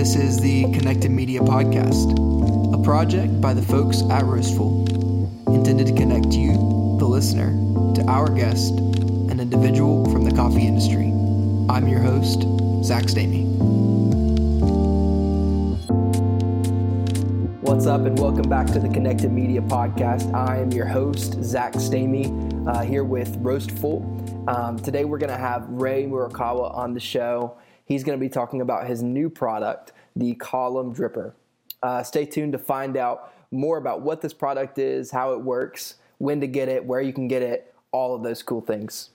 This is the Connected Media Podcast, a project by the folks at Roastful, intended to connect you, the listener, to our guest, an individual from the coffee industry. I'm your host, Zach Stamey. What's up, and welcome back to the Connected Media Podcast. I am your host, Zach Stamey, uh, here with Roastful. Um, today, we're going to have Ray Murakawa on the show. He's going to be talking about his new product, the Column Dripper. Uh, stay tuned to find out more about what this product is, how it works, when to get it, where you can get it, all of those cool things.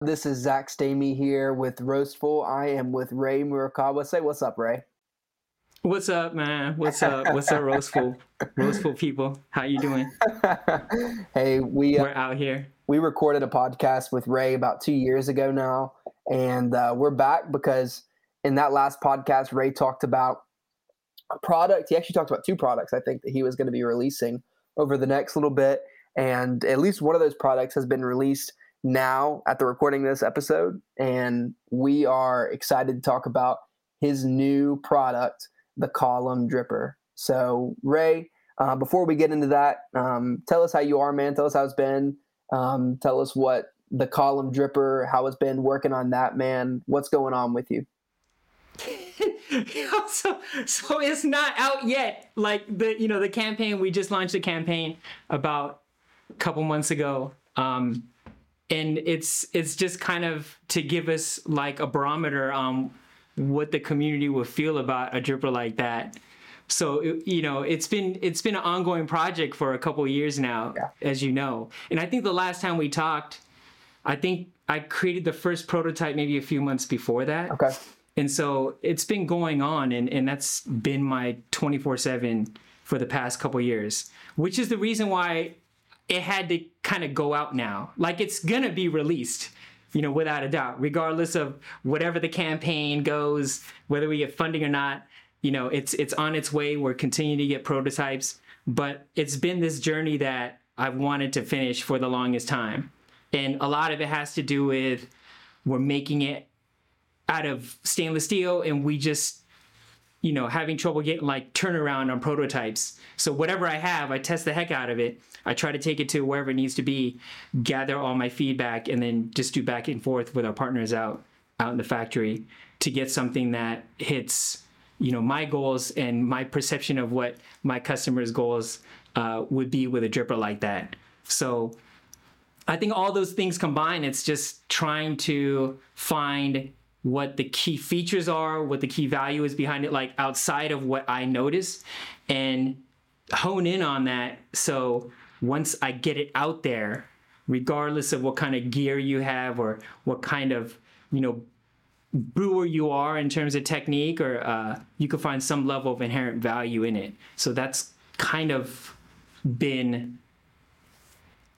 This is Zach Stamey here with Roastful. I am with Ray Murakawa. Say what's up, Ray. What's up, man? What's up? What's up, Roastful? Roastful people, how you doing? hey, we uh, we're out here we recorded a podcast with Ray about two years ago now, and uh, we're back because in that last podcast, Ray talked about a product. He actually talked about two products, I think, that he was going to be releasing over the next little bit. And at least one of those products has been released now at the recording of this episode. And we are excited to talk about his new product, the Column Dripper. So, Ray, uh, before we get into that, um, tell us how you are, man. Tell us how it's been um, tell us what the column dripper, how it's been working on that, man. What's going on with you? so, so it's not out yet. Like the, you know, the campaign we just launched a campaign about a couple months ago, um, and it's it's just kind of to give us like a barometer on what the community will feel about a dripper like that so you know it's been it's been an ongoing project for a couple years now yeah. as you know. And i think the last time we talked i think i created the first prototype maybe a few months before that. Okay. And so it's been going on and, and that's been my 24-7 for the past couple years which is the reason why it had to kind of go out now. Like it's gonna be released you know without a doubt regardless of whatever the campaign goes whether we get funding or not you know it's it's on its way. We're continuing to get prototypes but it's been this journey that i've wanted to finish for the longest time. And a lot of it has to do with we're making it out of stainless steel and we just you know having trouble getting like turnaround on prototypes. So whatever i have i test the heck out of it. I try to take it to wherever it needs to be gather all my feedback and then just do back and forth with our partners out out in the factory to get something that hits you know my goals and my perception of what my customers' goals uh, would be with a dripper like that. So I think all those things combined, it's just trying to find what the key features are, what the key value is behind it, like outside of what I notice, and hone in on that. So once I get it out there, regardless of what kind of gear you have or what kind of you know brewer you are in terms of technique, or uh, you could find some level of inherent value in it. So that's kind of been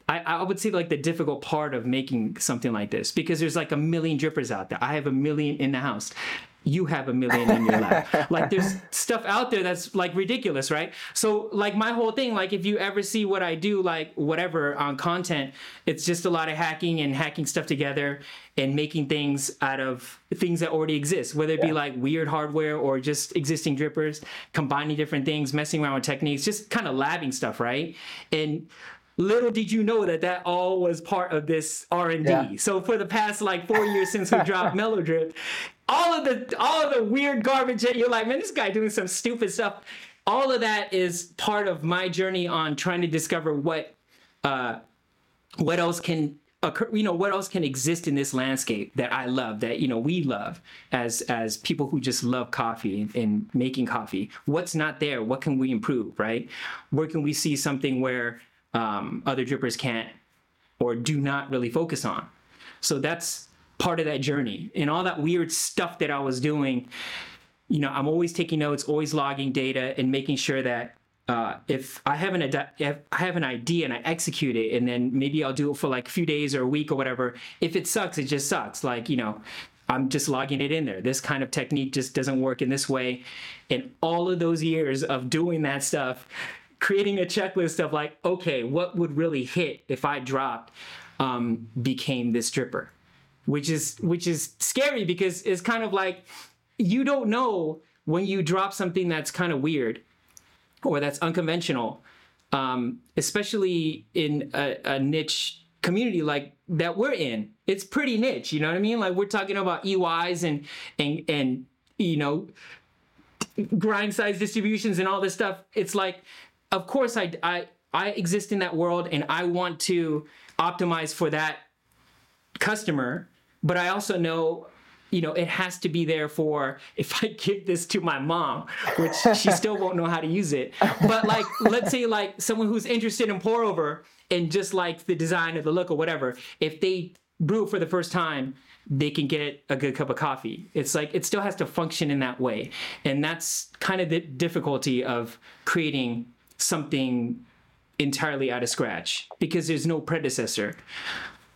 I, I, would say like the difficult part of making something like this because there's like a million drippers out there. I have a million in the house you have a million in your lap. like there's stuff out there that's like ridiculous, right? So like my whole thing, like if you ever see what I do, like whatever on content, it's just a lot of hacking and hacking stuff together and making things out of things that already exist, whether it be like weird hardware or just existing drippers, combining different things, messing around with techniques, just kind of labbing stuff, right? And little did you know that that all was part of this r&d yeah. so for the past like four years since we dropped Melodrip all of the all of the weird garbage that you're like man this guy doing some stupid stuff. All of that is part of my journey on trying to discover what uh what else can occur you know what else can exist in this landscape that i love that you know we love as as people who just love coffee and, and making coffee. What's not there? What can we improve right? Where can we see something where um, other drippers can't or do not really focus on. So that's part of that journey and all that weird stuff that I was doing. You know, I'm always taking notes, always logging data, and making sure that uh, if I have an if I have an idea and I execute it, and then maybe I'll do it for like a few days or a week or whatever. If it sucks, it just sucks. Like you know, I'm just logging it in there. This kind of technique just doesn't work in this way. And all of those years of doing that stuff creating a checklist of like, okay, what would really hit if I dropped um, became this dripper. Which is which is scary because it's kind of like you don't know when you drop something that's kind of weird or that's unconventional, um, especially in a, a niche community like that we're in. It's pretty niche, you know what I mean? Like we're talking about EYs and and and you know grind size distributions and all this stuff. It's like, of course I I I exist in that world and I want to optimize for that customer, but I also know you know, it has to be there for if I give this to my mom, which she still won't know how to use it. But like, let's say like someone who's interested in pour over and just like the design or the look or whatever, if they brew it for the first time, they can get a good cup of coffee. It's like it still has to function in that way. And that's kind of the difficulty of creating something entirely out of scratch because there's no predecessor.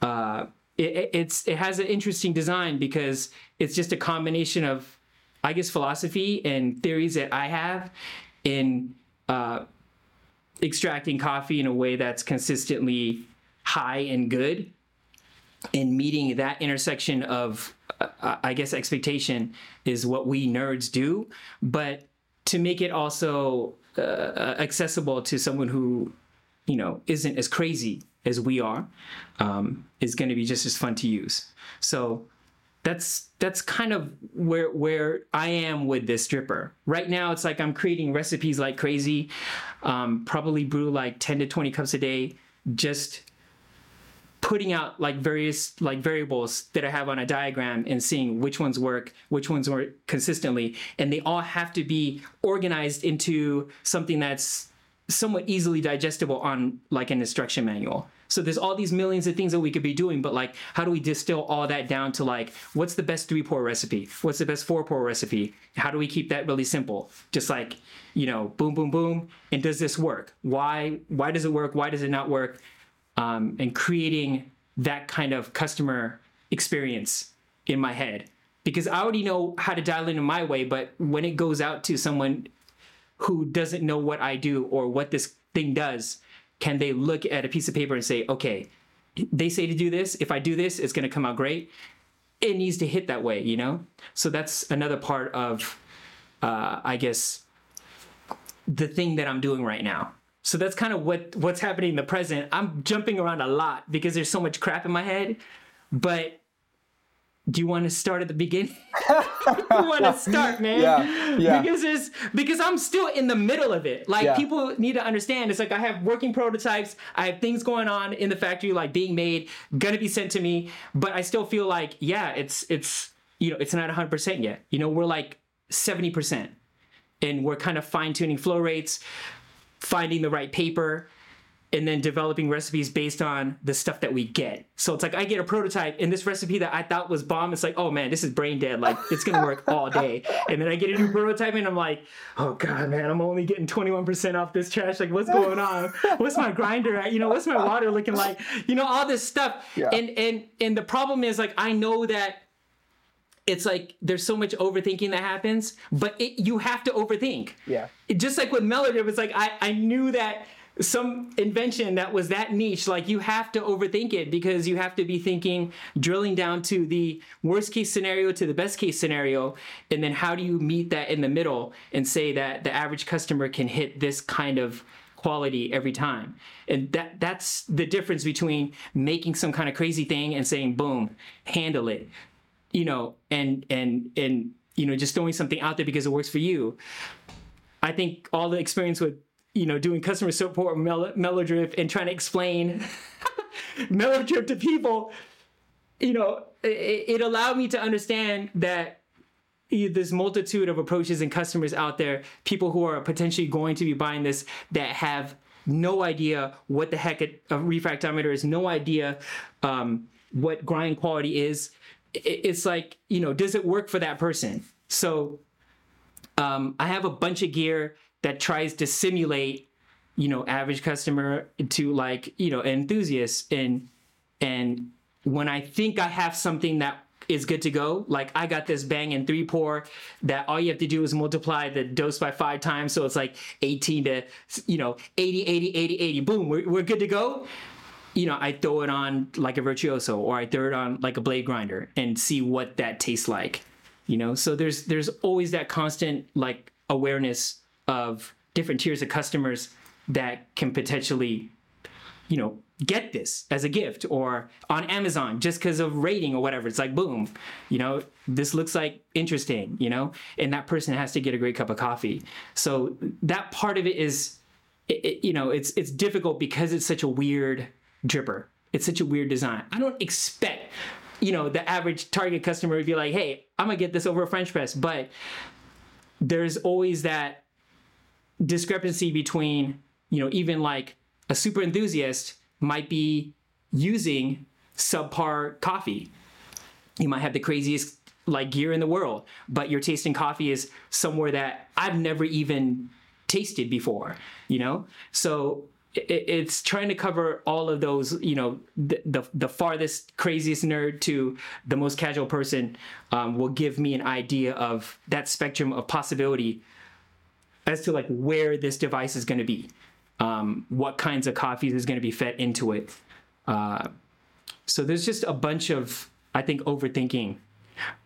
Uh, it, it's it has an interesting design because it's just a combination of I guess philosophy and theories that I have in uh, extracting coffee in a way that's consistently high and good and meeting that intersection of uh, I guess expectation is what we nerds do. But to make it also uh, accessible to someone who you know isn't as crazy as we are um, is going to be just as fun to use. So that's that's kind of where where I am with this dripper. Right now, it's like I'm creating recipes like crazy. Um, probably brew like 10 to 20 cups a day, just putting out like various like variables that I have on a diagram and seeing which ones work, which ones work consistently, and they all have to be organized into something that's somewhat easily digestible on like an instruction manual. So there's all these millions of things that we could be doing, but like, how do we distill all that down to like, what's the best three pour recipe? What's the best four pour recipe? How do we keep that really simple? Just like, you know, boom, boom, boom. And does this work? Why? Why does it work? Why does it not work? Um, and creating that kind of customer experience in my head because I already know how to dial in my way, but when it goes out to someone who doesn't know what I do or what this thing does, can they look at a piece of paper and say, okay, they say to do this. If I do this, it's going to come out great. It needs to hit that way, you know? So that's another part of, uh, I guess, the thing that I'm doing right now. So that's kind of what what's happening in the present. I'm jumping around a lot because there's so much crap in my head, but do you want to start at the beginning? you want to start, man. Yeah, yeah. Because there's because I'm still in the middle of it. Like yeah. people need to understand. It's like I have working prototypes. I have things going on in the factory, like being made, gonna be sent to me. But I still feel like, yeah, it's it's you know, it's not 100 percent yet. You know, we're like 70 percent, and we're kind of fine tuning flow rates, finding the right paper and then developing recipes based on the stuff that we get. So it's like I get a prototype and this recipe that I thought was bomb, it's like, oh man, this is brain dead. Like it's gonna work all day. And then I get a new prototype and I'm like, oh god, man, I'm only getting 21% off this trash. Like what's going on? What's my grinder at? You know, what's my water looking like? You know, all this stuff. Yeah. And and and the problem is like I know that it's like there's so much overthinking that happens, but it, you have to overthink. Yeah. It, just like with Melody, it was like I, I knew that some invention that was that niche, like you have to overthink it because you have to be thinking, drilling down to the worst case scenario to the best case scenario. And then how do you meet that in the middle and say that the average customer can hit this kind of quality every time? And that that's the difference between making some kind of crazy thing and saying, boom, handle it. You know, and and and you know, just throwing something out there because it works for you. I think all the experience with you know, doing customer support Mel- Melodrip and trying to explain Melodrip to people, you know, it, it allowed me to understand that this multitude of approaches and customers out there, people who are potentially going to be buying this that have no idea what the heck a, a refractometer is, no idea um, what grind quality is. It, it's like, you know, does it work for that person? So um, I have a bunch of gear that tries to simulate you know average customer to like you know enthusiasts and and when i think i have something that is good to go like i got this bang and three pour that all you have to do is multiply the dose by five times. So it's like 18 to you know 80 80 80 80 boom we're, we're good to go. You know, I throw it on like a virtuoso or I throw it on like a blade grinder and see what that tastes like. You know, so there's there's always that constant like awareness of different tiers of customers that can potentially, you know, get this as a gift or on Amazon just because of rating or whatever. It's like boom, you know, this looks like interesting, you know, and that person has to get a great cup of coffee. So that part of it is, it, it, you know, it's it's difficult because it's such a weird dripper. It's such a weird design. I don't expect, you know, the average target customer would be like, hey, I'm gonna get this over a French press, but there's always that discrepancy between, you know, even like a super enthusiast might be using subpar coffee. You might have the craziest like gear in the world, but your tasting coffee is somewhere that I've never even tasted before, you know? So it's trying to cover all of those, you know, the, the, the farthest, craziest nerd to the most casual person um, will give me an idea of that spectrum of possibility as to like where this device is going to be um, what kinds of coffees is going to be fed into it. Uh, so there's just a bunch of, I think, overthinking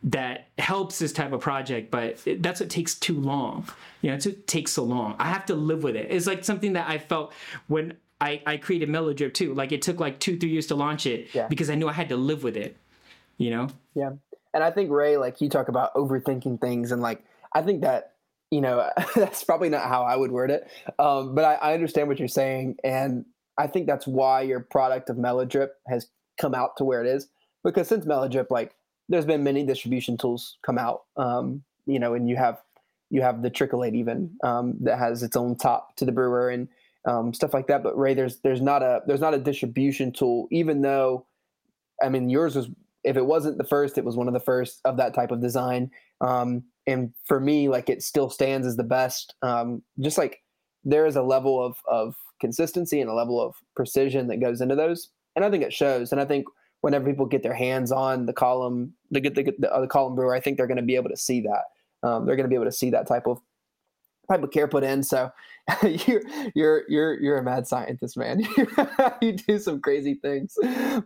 that helps this type of project, but it, that's what takes too long. You know, it takes so long. I have to live with it. It's like something that I felt when I, I created Melodrip too. Like it took like two, three years to launch it yeah. because I knew I had to live with it, you know? Yeah. And I think Ray, like you talk about overthinking things and like, I think that you know, that's probably not how I would word it. Um, but I, I, understand what you're saying. And I think that's why your product of Melodrip has come out to where it is. Because since Melodrip, like, there's been many distribution tools come out, um, you know, and you have you have the Tricolate even um, that has its own top to the brewer and um, stuff like that. But Ray, there's there's not a there's not a distribution tool, even though, I mean, yours was if it wasn't the first, it was one of the first of that type of design. Um, and for me, like it still stands as the best. Um, just like there is a level of of consistency and a level of precision that goes into those, and I think it shows. And I think whenever people get their hands on the column, the the, the, uh, the column brewer, I think they're going to be able to see that. Um, they're going to be able to see that type of type of care put in. So you're you're you're you're a mad scientist, man. you do some crazy things,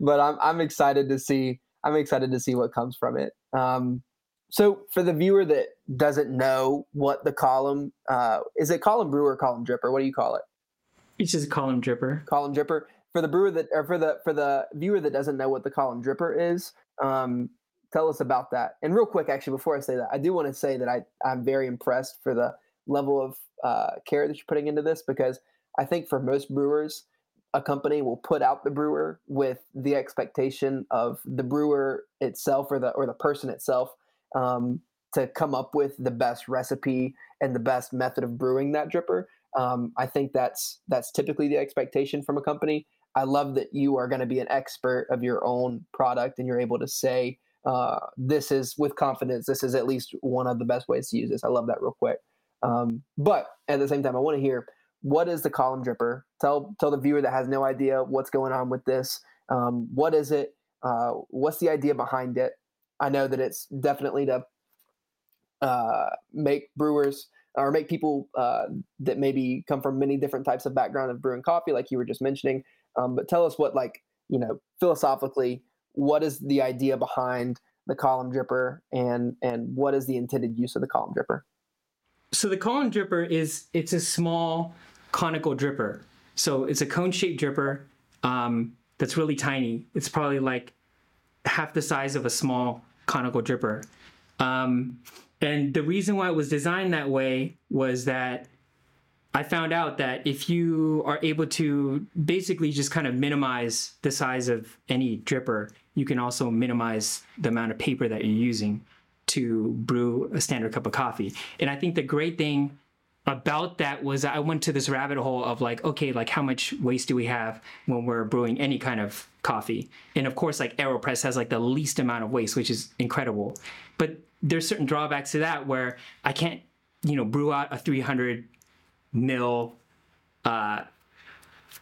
but I'm I'm excited to see. I'm excited to see what comes from it. Um, so for the viewer that doesn't know what the column uh, is, it column brewer, column dripper? What do you call it? It's just a column dripper. Column dripper. For the brewer that, or for the for the viewer that doesn't know what the column dripper is, um, tell us about that. And real quick, actually, before I say that, I do want to say that I I'm very impressed for the level of uh, care that you're putting into this because I think for most brewers, a company will put out the brewer with the expectation of the brewer itself or the or the person itself um, to come up with the best recipe and the best method of brewing that dripper. Um, I think that's that's typically the expectation from a company. I love that you are going to be an expert of your own product and you're able to say uh, this is with confidence. This is at least one of the best ways to use this. I love that real quick. Um, but at the same time, I want to hear what is the column dripper. Tell tell the viewer that has no idea what's going on with this. Um, what is it? Uh, what's the idea behind it? I know that it's definitely to uh, make brewers or make people uh, that maybe come from many different types of background of brewing coffee, like you were just mentioning. Um, but tell us what, like, you know, philosophically, what is the idea behind the column dripper, and and what is the intended use of the column dripper? So the column dripper is it's a small conical dripper. So it's a cone-shaped dripper um, that's really tiny. It's probably like half the size of a small conical dripper. Um, and the reason why it was designed that way was that I found out that if you are able to basically just kind of minimize the size of any dripper, you can also minimize the amount of paper that you're using to brew a standard cup of coffee. And I think the great thing about that was I went to this rabbit hole of like, okay, like how much waste do we have when we're brewing any kind of coffee? And of course, like AeroPress has like the least amount of waste, which is incredible. But there's certain drawbacks to that where I can't, you know, brew out a 300 mil uh,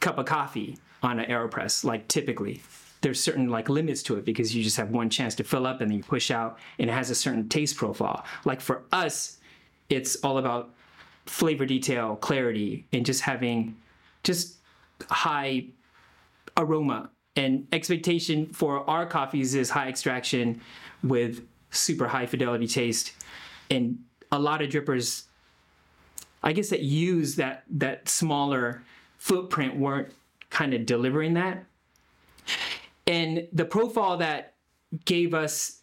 cup of coffee on an AeroPress, like typically. There's certain like limits to it because you just have one chance to fill up and then you push out and it has a certain taste profile. Like for us, it's all about flavor detail, clarity, and just having just high aroma. And expectation for our coffees is high extraction with super high fidelity taste. And a lot of drippers, I guess, that use that that smaller footprint weren't kind of delivering that. And the profile that gave us,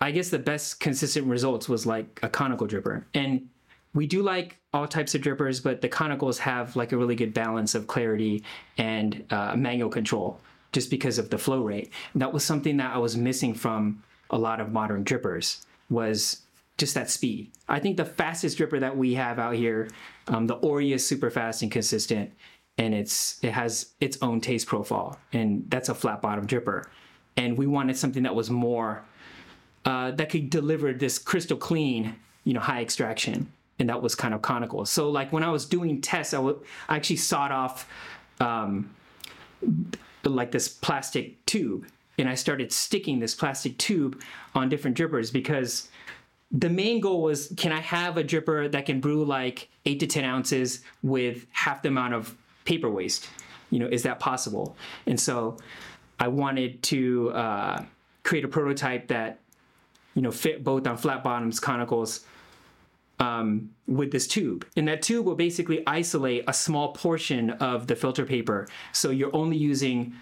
I guess, the best consistent results was like a conical dripper. And we do like all types of drippers, but the conicals have like a really good balance of clarity and uh, manual control just because of the flow rate. And that was something that I was missing from a lot of modern drippers was just that speed. I think the fastest dripper that we have out here, um, the Orea is super fast and consistent, and it's it has its own taste profile, and that's a flat bottom dripper. And we wanted something that was more uh, that could deliver this crystal clean, you know, high extraction, and that was kind of conical. So like when I was doing tests, I, I actually sawed off um, like this plastic tube, and I started sticking this plastic tube on different drippers because the main goal was can I have a dripper that can brew like eight to 10 ounces with half the amount of paper waste? You know, is that possible? And so I wanted to uh, create a prototype that, you know, fit both on flat bottoms, conicals, um, with this tube. And that tube will basically isolate a small portion of the filter paper. So you're only using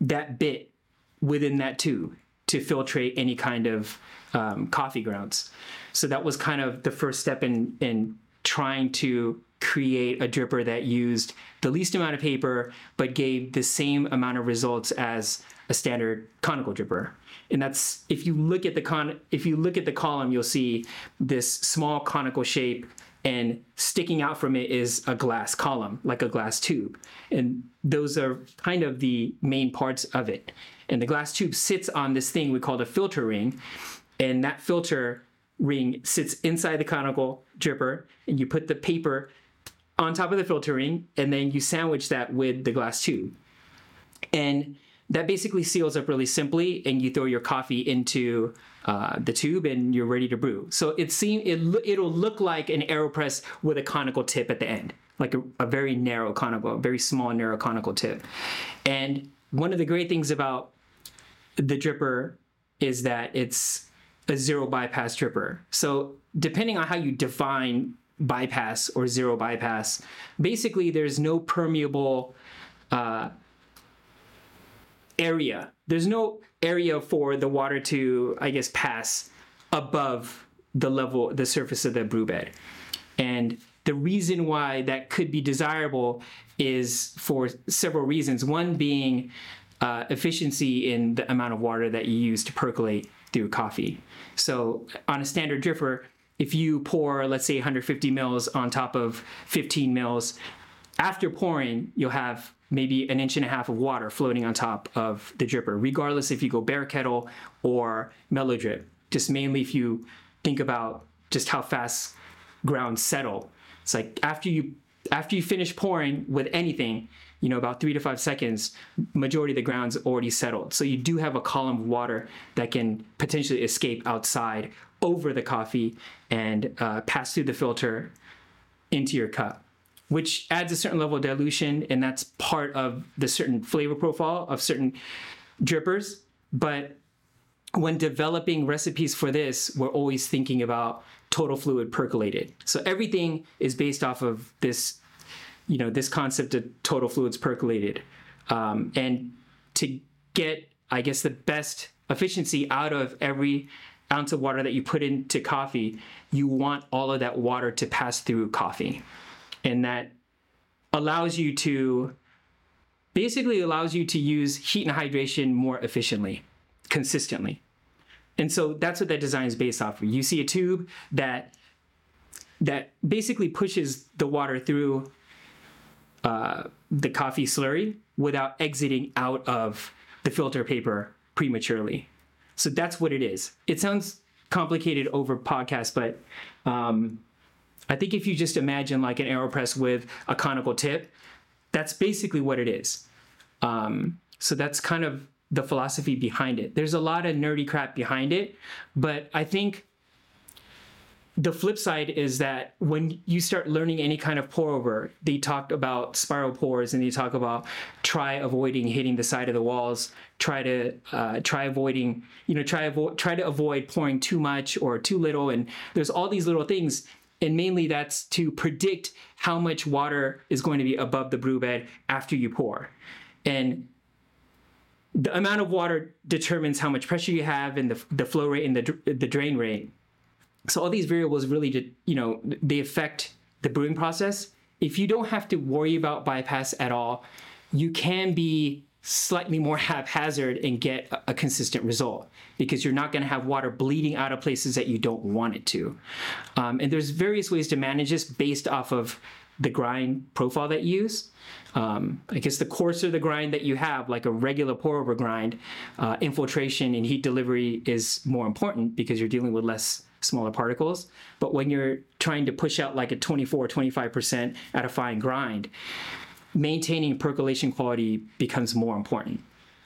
that bit within that tube to filtrate any kind of um, coffee grounds. So that was kind of the first step in in trying to create a dripper that used the least amount of paper but gave the same amount of results as a standard conical dripper. And that's if you look at the con if you look at the column you'll see this small conical shape and sticking out from it is a glass column like a glass tube. And those are kind of the main parts of it. And the glass tube sits on this thing we call a filter ring and that filter ring sits inside the conical dripper and you put the paper on top of the filter ring and then you sandwich that with the glass tube and that basically seals up really simply and you throw your coffee into uh, the tube and you're ready to brew so it seem it it'll look like an aeropress with a conical tip at the end like a, a very narrow conical very small narrow conical tip and one of the great things about the dripper is that it's a zero bypass dripper. So depending on how you define bypass or zero bypass, basically there's no permeable uh, area. There's no area for the water to, I guess, pass above the level, the surface of the brew bed. And the reason why that could be desirable is for several reasons. One being uh, efficiency in the amount of water that you use to percolate through coffee. So on a standard dripper, if you pour, let's say 150 mils on top of 15 mils, after pouring, you'll have maybe an inch and a half of water floating on top of the dripper, regardless if you go bare kettle or Melodrip. Just mainly if you think about just how fast grounds settle. It's like after you after you finish pouring with anything, you know, about three to five seconds, majority of the ground's already settled. So you do have a column of water that can potentially escape outside over the coffee and uh, pass through the filter into your cup, which adds a certain level of dilution, and that's part of the certain flavor profile of certain drippers. But when developing recipes for this, we're always thinking about total fluid percolated. So everything is based off of this you know this concept of total fluids percolated um, and to get i guess the best efficiency out of every ounce of water that you put into coffee you want all of that water to pass through coffee and that allows you to basically allows you to use heat and hydration more efficiently consistently and so that's what that design is based off of you see a tube that that basically pushes the water through uh, the coffee slurry without exiting out of the filter paper prematurely. So that's what it is. It sounds complicated over podcast, but um, I think if you just imagine like an AeroPress with a conical tip, that's basically what it is. Um, so that's kind of the philosophy behind it. There's a lot of nerdy crap behind it, but I think the flip side is that when you start learning any kind of pour over, they talk about spiral pours and they talk about try avoiding hitting the side of the walls, try to uh, try avoiding, you know, try avo- try to avoid pouring too much or too little, and there's all these little things, and mainly that's to predict how much water is going to be above the brew bed after you pour, and the amount of water determines how much pressure you have and the, the flow rate and the, the drain rate so all these variables really, you know, they affect the brewing process. If you don't have to worry about bypass at all, you can be slightly more haphazard and get a, consistent result because you're not going to have water bleeding out of places that you don't want it to. Um, and there's various ways to manage this based off of the grind profile that you use. Um, I guess the coarser the grind that you have, like a regular pour over grind, uh, infiltration and heat delivery is more important because you're dealing with less smaller particles. But when you're trying to push out like a 24 25% at a fine grind, maintaining percolation quality becomes more important.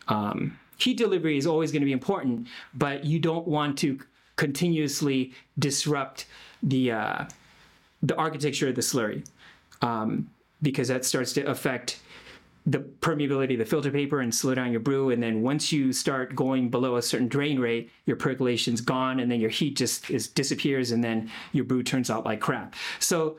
Um, heat delivery is always going to be important, but you don't want to continuously disrupt the uh, the architecture of the slurry um, because that starts to affect the permeability of the filter paper and slow down your brew. And then once you start going below a certain drain rate, your percolation's gone, and then your heat just is disappears, and then your brew turns out like crap. So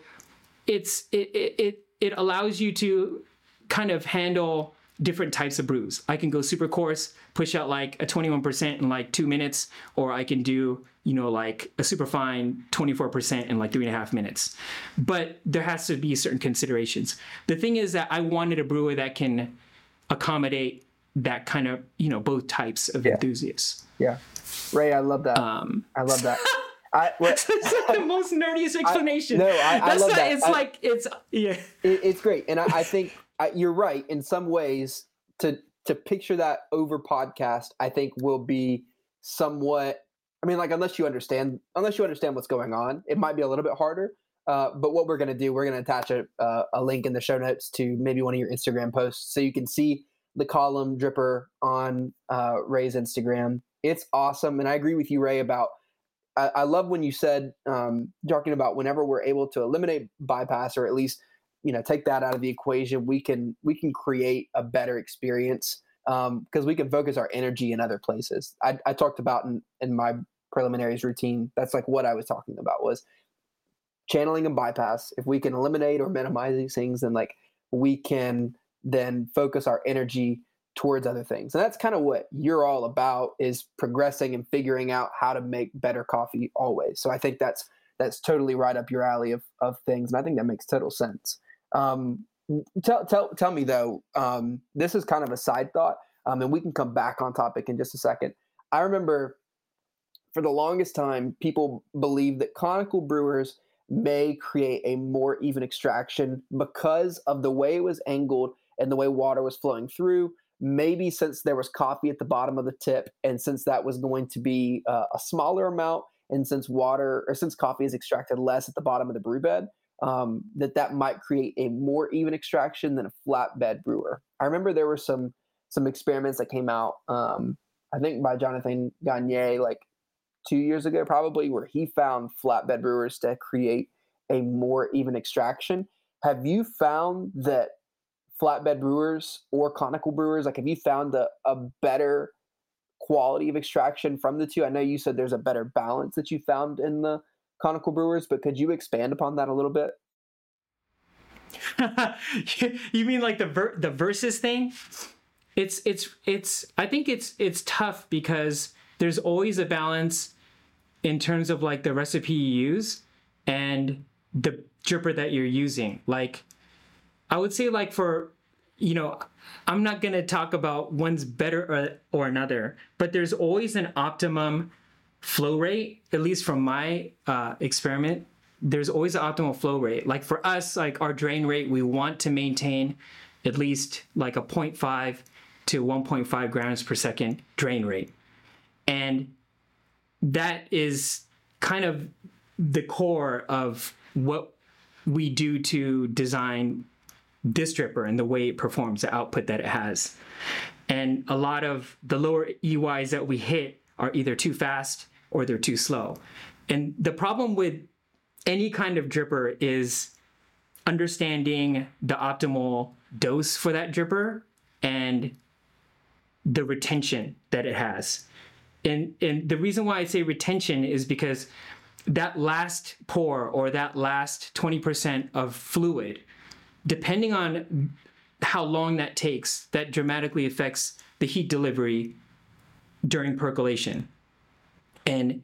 it's it it it allows you to kind of handle different types of brews. I can go super coarse, push out like a 21% in like two minutes, or I can do, you know, like a super fine 24% in like three and a half minutes. But there has to be certain considerations. The thing is that I wanted a brewer that can accommodate that kind of, you know, both types of Yeah. enthusiasts. Yeah. Ray, I love that. Um, I love that. I, what, it's like the most nerdiest explanation. no, I- I love not, that. It's I- like, it's, yeah. it, it's great, and I, I think I, you're right in some ways. To to picture that over podcast, I think will be somewhat. I mean, like unless you understand, unless you understand what's going on, it might be a little bit harder. Uh, but what we're going to do, we're going to attach a, uh, a link in the show notes to maybe one of your Instagram posts, so you can see the column dripper on uh, Ray's Instagram. It's awesome, and I agree with you, Ray, about I, I love when you said um, talking about whenever we're able to eliminate bypass or at least you know take that out of the equation, we can we can create a better experience because we can focus our energy in other places. I, I talked about in, in my preliminaries routine. That's like what I was talking about was channeling and bypass. If we can eliminate or minimize these things, then like we can then focus our energy towards other things. And that's kind of what you're all about is progressing and figuring out how to make better coffee always. So I think that's that's totally right up your alley of, of things. And I think that makes total sense. Um, tell, tell, tell me though, um, this is kind of a side thought, um, and we can come back on topic in just a second. I remember for the longest time, people believed that conical brewers may create a more even extraction because of the way it was angled and the way water was flowing through. Maybe since there was coffee at the bottom of the tip, and since that was going to be uh, a smaller amount, and since water or since coffee is extracted less at the bottom of the brew bed, um, that that might create a more even extraction than a flatbed brewer. I remember there were some some experiments that came out, um, I think by Jonathan Gagne, like two years ago, probably, where he found flatbed brewers to create a more even extraction. Have you found that flatbed brewers or conical brewers, like, have you found a, a better quality of extraction from the two? I know you said there's a better balance that you found in the conical brewers, but could you expand upon that a little bit? you mean like the ver- the versus thing? It's it's it's I think it's it's tough because there's always a balance in terms of like the recipe you use and the dripper that you're using. Like I would say like for you know I'm not going to talk about one's better or, or another, but there's always an optimum flow rate at least from my uh, experiment there's always an optimal flow rate. Like for us, like our drain rate, we want to maintain at least like a 0.5 to 1.5 grams per second drain rate. And that is kind of the core of what we do to design this dripper and the way it performs, the output that it has. And a lot of the lower EYs that we hit are either too fast or they're too slow. And the problem with any kind of dripper is understanding the optimal dose for that dripper and the retention that it has. And and the reason why I say retention is because that last pour or that last 20% of fluid, depending on how long that takes, that dramatically affects the heat delivery during percolation. And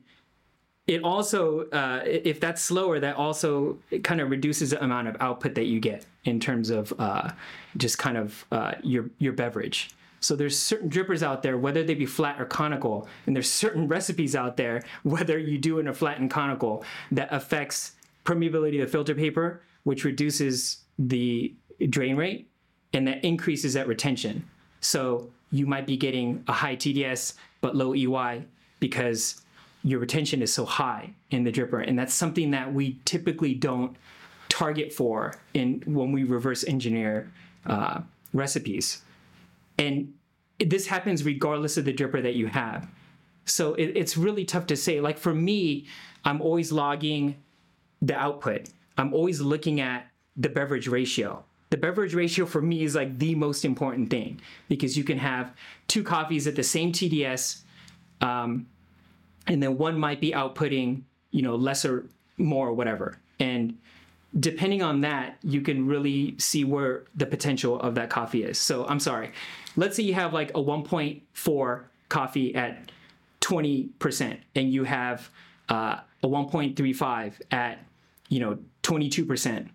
it also, uh, if that's slower, that also kind of reduces the amount of output that you get in terms of uh, just kind of uh, your your beverage. So there's certain drippers out there, whether they be flat or conical, and there's certain recipes out there, whether you do in a flat and conical, that affects permeability of the filter paper, which reduces the drain rate, and that increases that retention. So you might be getting a high TDS but low EY because your retention is so high in the dripper, and that's something that we typically don't target for in when we reverse engineer uh, recipes. And this happens regardless of the dripper that you have. So it, it's really tough to say. Like for me, I'm always logging the output. I'm always looking at the beverage ratio. The beverage ratio for me is like the most important thing because you can have two coffees at the same TDS, um, and then one might be outputting, you know, lesser, more, whatever. And depending on that, you can really see where the potential of that coffee is. So I'm sorry. Let's say you have like a 1.4 coffee at 20%, and you have uh, a 1.35 at, you know, 22%.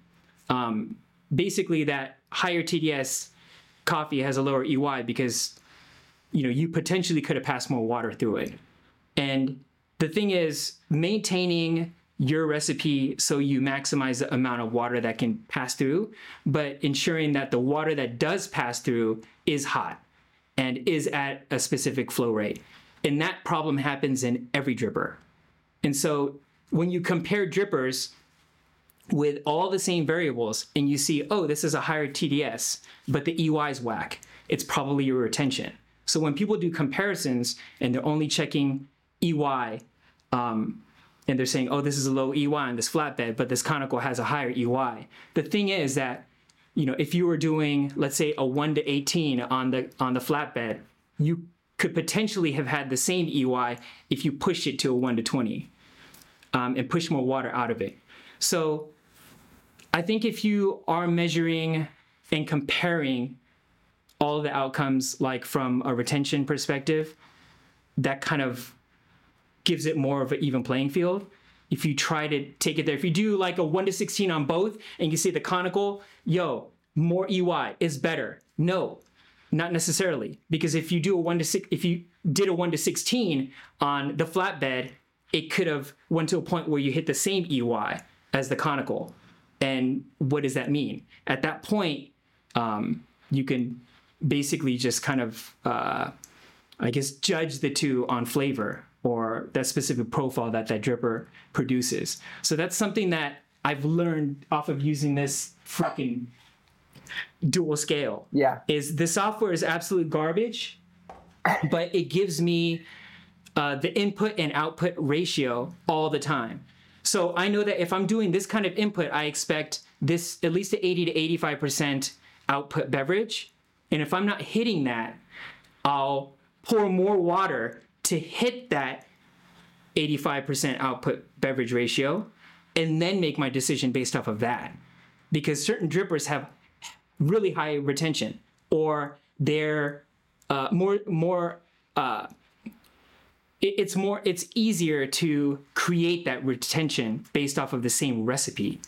Um, basically, that higher TDS coffee has a lower EY because, you know, you potentially could have passed more water through it. And the thing is, maintaining your recipe so you maximize the amount of water that can pass through, but ensuring that the water that does pass through is hot and is at a specific flow rate. And that problem happens in every dripper. And so when you compare drippers with all the same variables and you see, oh, this is a higher TDS, but the EY is whack, it's probably your retention. So when people do comparisons and they're only checking EY, um, and they're saying, oh, this is a low EY on this flatbed, but this conical has a higher EY. The thing is that, you know, if you were doing, let's say, a 1 to 18 on the on the flatbed, you could potentially have had the same EY if you pushed it to a 1 to 20 um, and push more water out of it. So I think if you are measuring and comparing all the outcomes, like from a retention perspective, that kind of gives it more of an even playing field. If you try to take it there, if you do like a 1 to 16 on both and you see the conical, yo, more EY is better. No, not necessarily. Because if you do a 1 to 6, if you did a 1 to 16 on the flatbed, it could have went to a point where you hit the same EY as the conical. And what does that mean? At that point, um, you can basically just kind of, uh, I guess, judge the two on flavor or that specific profile that that dripper produces. So that's something that I've learned off of using this fucking dual scale. Yeah. Is the software is absolute garbage, but it gives me uh, the input and output ratio all the time. So I know that if I'm doing this kind of input, I expect this at least a 80 to 85% output beverage. And if I'm not hitting that, I'll pour more water to hit that 85% output beverage ratio and then make my decision based off of that. Because certain drippers have really high retention or they're uh, more, more, uh, it's more, it's easier to create that retention based off of the same recipe.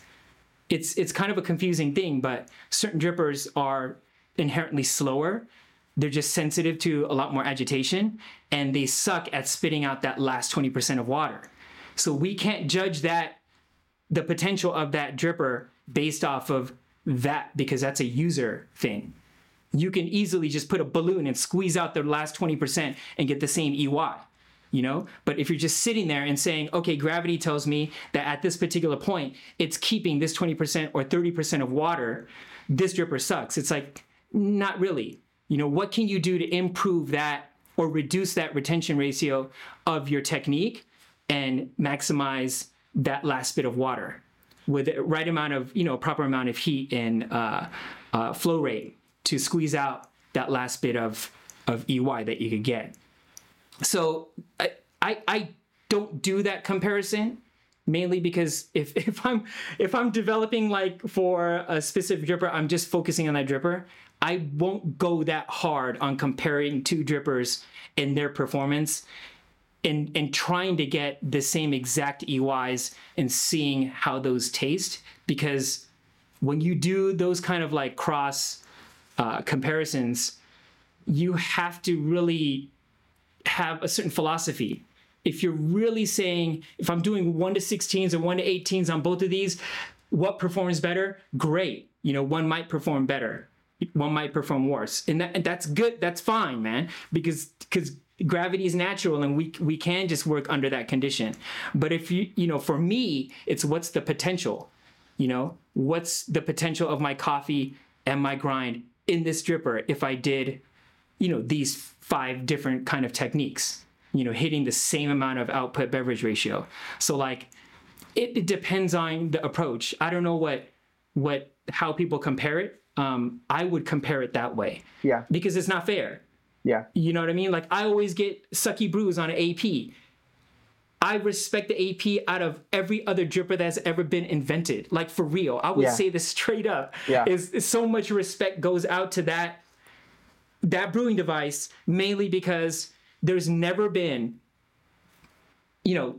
It's, it's kind of a confusing thing, but certain drippers are inherently slower they're just sensitive to a lot more agitation and they suck at spitting out that last 20% of water. So we can't judge that the potential of that dripper based off of that because that's a user thing. You can easily just put a balloon and squeeze out the last 20% and get the same EY, you know? But if you're just sitting there and saying, okay, gravity tells me that at this particular point, it's keeping this 20% or 30% of water, this dripper sucks. It's like, not really you know, what can you do to improve that or reduce that retention ratio of your technique and maximize that last bit of water? with the right amount of you know proper amount of heat and uh, uh, flow rate to squeeze out that last bit of of EY that you could get. So I I, I don't do that comparison mainly because if, if I'm if I'm developing like for a specific dripper, I'm just focusing on that dripper. I won't go that hard on comparing two drippers and their performance and and trying to get the same exact EYs and seeing how those taste because when you do those kind of like cross uh, comparisons, you have to really have a certain philosophy. If you're really saying, if I'm doing one to 16s or one to 18s on both of these, what performs better? Great. You know, one might perform better, one might perform worse, and, that, and that's good. That's fine, man, because because gravity is natural and we we can just work under that condition. But if you you know, for me, it's what's the potential. You know, what's the potential of my coffee and my grind in this dripper if I did, you know, these five different kind of techniques, you know, hitting the same amount of output beverage ratio. So like it, it depends on the approach. I don't know what what how people compare it. Um, I would compare it that way. Yeah. Because it's not fair. Yeah. You know what I mean? Like I always get sucky brews on an AP. I respect the AP out of every other dripper that's ever been invented. Like for real. I would Yeah. say this straight up. Yeah. Is, is so much respect goes out to that that brewing device mainly because there's never been you know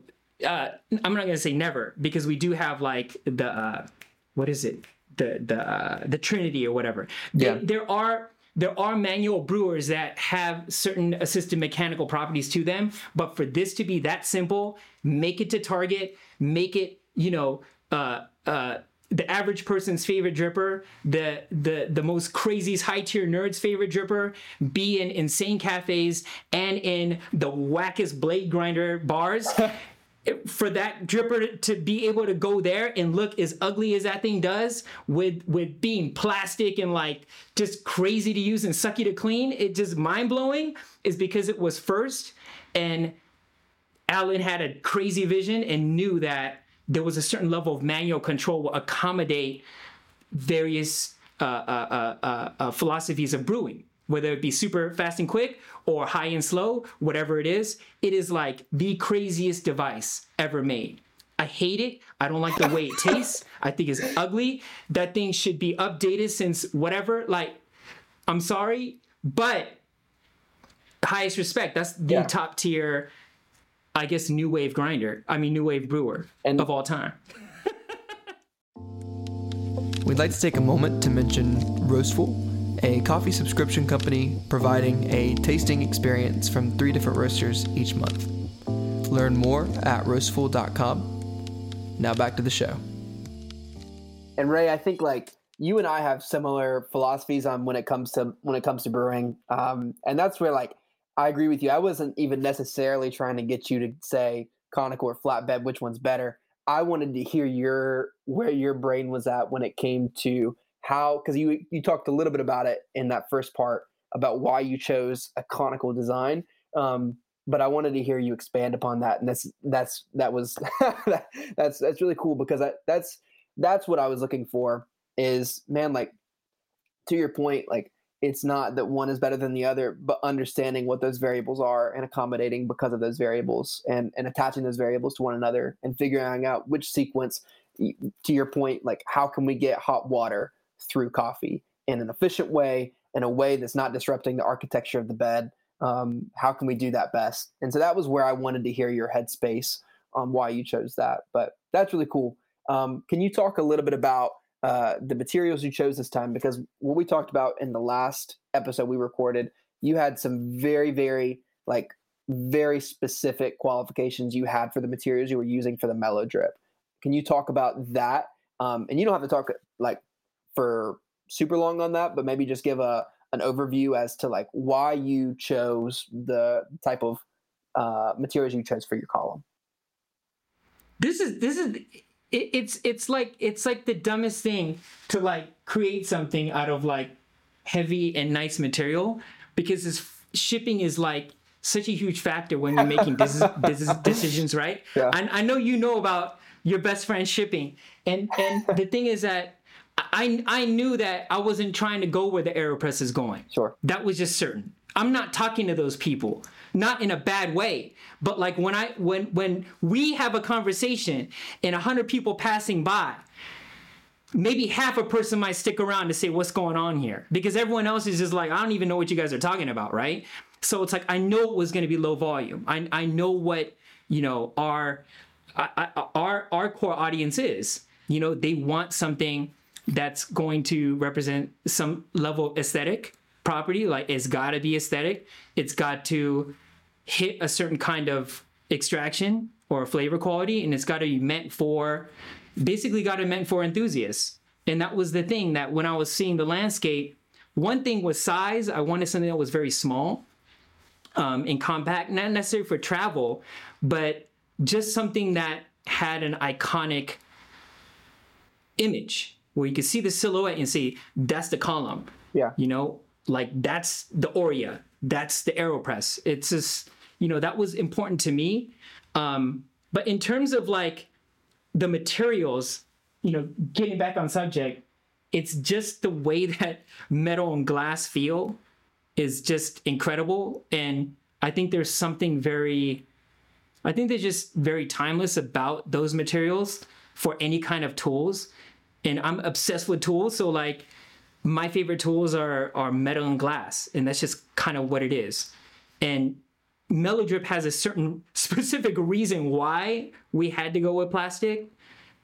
uh, i'm not to say never because we do have like the uh, what is it the the uh, the trinity or whatever There- Yeah. there are there are manual brewers that have certain assisted mechanical properties to them but for this to be that simple make it to target make it you know uh uh the average person's favorite dripper, the the the most craziest high tier nerds' favorite dripper, be in insane cafes and in the wackest blade grinder bars. for that dripper to be able to go there and look as ugly as that thing does with with being plastic and like just crazy to use and sucky to clean it just mind-blowing is because it was first and alan had a crazy vision and knew that there was a certain level of manual control will accommodate various uh, uh, uh, uh, uh, philosophies of brewing, whether it be super fast and quick or high and slow, whatever it is. It is like the craziest device ever made. I hate it. I don't like the way it tastes. I think it's ugly. That thing should be updated since whatever. Like, I'm sorry, but highest respect. That's the Yeah. top tier, I guess, new wave grinder. I mean, new wave brewer And- of all time. We'd like to take a moment to mention Roastful, a coffee subscription company providing a tasting experience from three different roasters each month. Learn more at roastful.com. Now back to the show. And Ray, I think like you and I have similar philosophies on when it comes to when it comes to brewing, um, and that's where like I agree with you. I wasn't even necessarily trying to get you to say conical or flatbed, which one's better. I wanted to hear your where your brain was at when it came to how because you you talked a little bit about it in that first part about why you chose a conical design. Um, but I wanted to hear you expand upon that, and that's that's that was that's that's really cool because that that's that's what I was looking for. Is man like to your point, like it's not that one is better than the other, but understanding what those variables are and accommodating because of those variables and and attaching those variables to one another and figuring out which sequence. To your point, like how can we get hot water through coffee in an efficient way, in a way that's not disrupting the architecture of the bed. Um, how can we do that best? And so that was where I wanted to hear your headspace on why you chose that. But that's really cool. Um, can you talk a little bit about uh, the materials you chose this time? Because what we talked about in the last episode we recorded, you had some very, very like very specific qualifications you had for the materials you were using for the Melodrip. Can you talk about that? Um, and you don't have to talk like for super long on that, but maybe just give a an overview as to like why you chose the type of uh, materials you chose for your column. this is this is it, it's it's like it's like the dumbest thing to like create something out of like heavy and nice material because this shipping is like such a huge factor when you're making business, business decisions right Yeah. and I know you know about your best friend shipping. And and the thing is that I I knew that I wasn't trying to go where the AeroPress is going. Sure. That was just certain. I'm not talking to those people, not in a bad way, but like when I when when we have a conversation and a hundred people passing by, maybe half a person might stick around to say what's going on here because everyone else is just like I don't even know what you guys are talking about, right? So it's like I know it was going to be low volume. I I know what you know our our our core audience is. You know they want something that's going to represent some level of aesthetic property. Like it's got to be aesthetic. It's got to hit a certain kind of extraction or flavor quality, and it's got to be meant for basically got to meant for enthusiasts. And that was the thing that when I was seeing the landscape, one thing was size. I wanted something that was very small um, and compact, not necessarily for travel, but just something that had an iconic image where you could see the silhouette and see that's the column. Yeah. You know, like that's the Orea, that's the AeroPress. It's just, you know, that was important to me. Um, but in terms of like the materials, you know, getting back on subject, it's just the way that metal and glass feel is just incredible. And I think there's something very, I think they're just very timeless about those materials for any kind of tools. And I'm obsessed with tools. So like my favorite tools are are metal and glass. And that's just kind of what it is. And Melodrip has a certain specific reason why we had to go with plastic.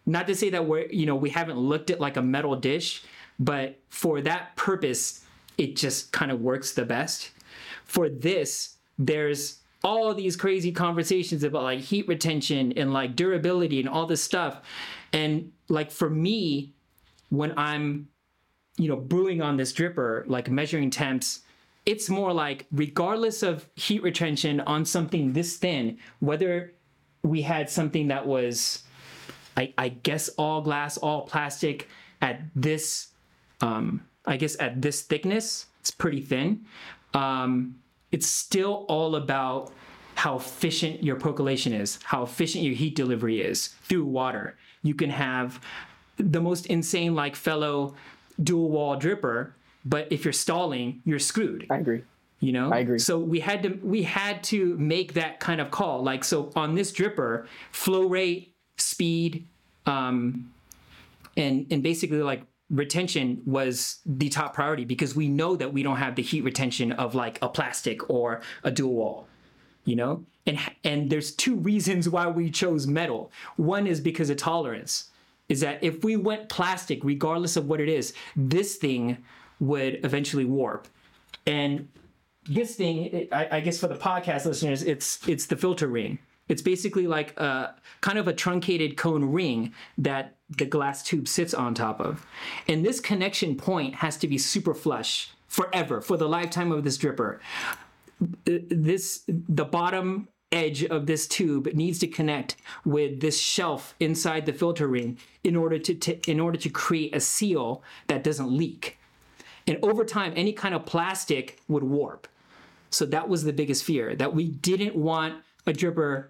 Not to say that we're, you know, we haven't looked at like a metal dish, but for that purpose, it just kind of works the best. For this, there's all these crazy conversations about like heat retention and like durability and all this stuff. And like for me, when I'm, you know, brewing on this dripper, like measuring temps, it's more like regardless of heat retention on something this thin, whether we had something that was, I, I guess, all glass, all plastic at this, um, I guess, at this thickness, it's pretty thin. Um, it's still all about how efficient your percolation is, how efficient your heat delivery is through water. You can have the most insane, like fellow dual wall dripper, but if you're stalling, you're screwed. I agree. you know? I agree. so we had to we had to make that kind of call. Like so on this dripper flow rate speed um and and basically like retention was the top priority because we know that we don't have the heat retention of like a plastic or a dual wall you know? And and there's two reasons why we chose metal. One is because of tolerance. Is that if we went plastic regardless of what it is this thing would eventually warp. And this thing I, I guess for the podcast listeners it's it's the filter ring. It's basically like a kind of a truncated cone ring that the glass tube sits on top of. And this connection point has to be super flush forever for the lifetime of this dripper. This the bottom edge of this tube needs to connect with this shelf inside the filter ring in order to, to in order to create a seal that doesn't leak and over time any kind of plastic would warp. So that was the biggest fear that we didn't want a dripper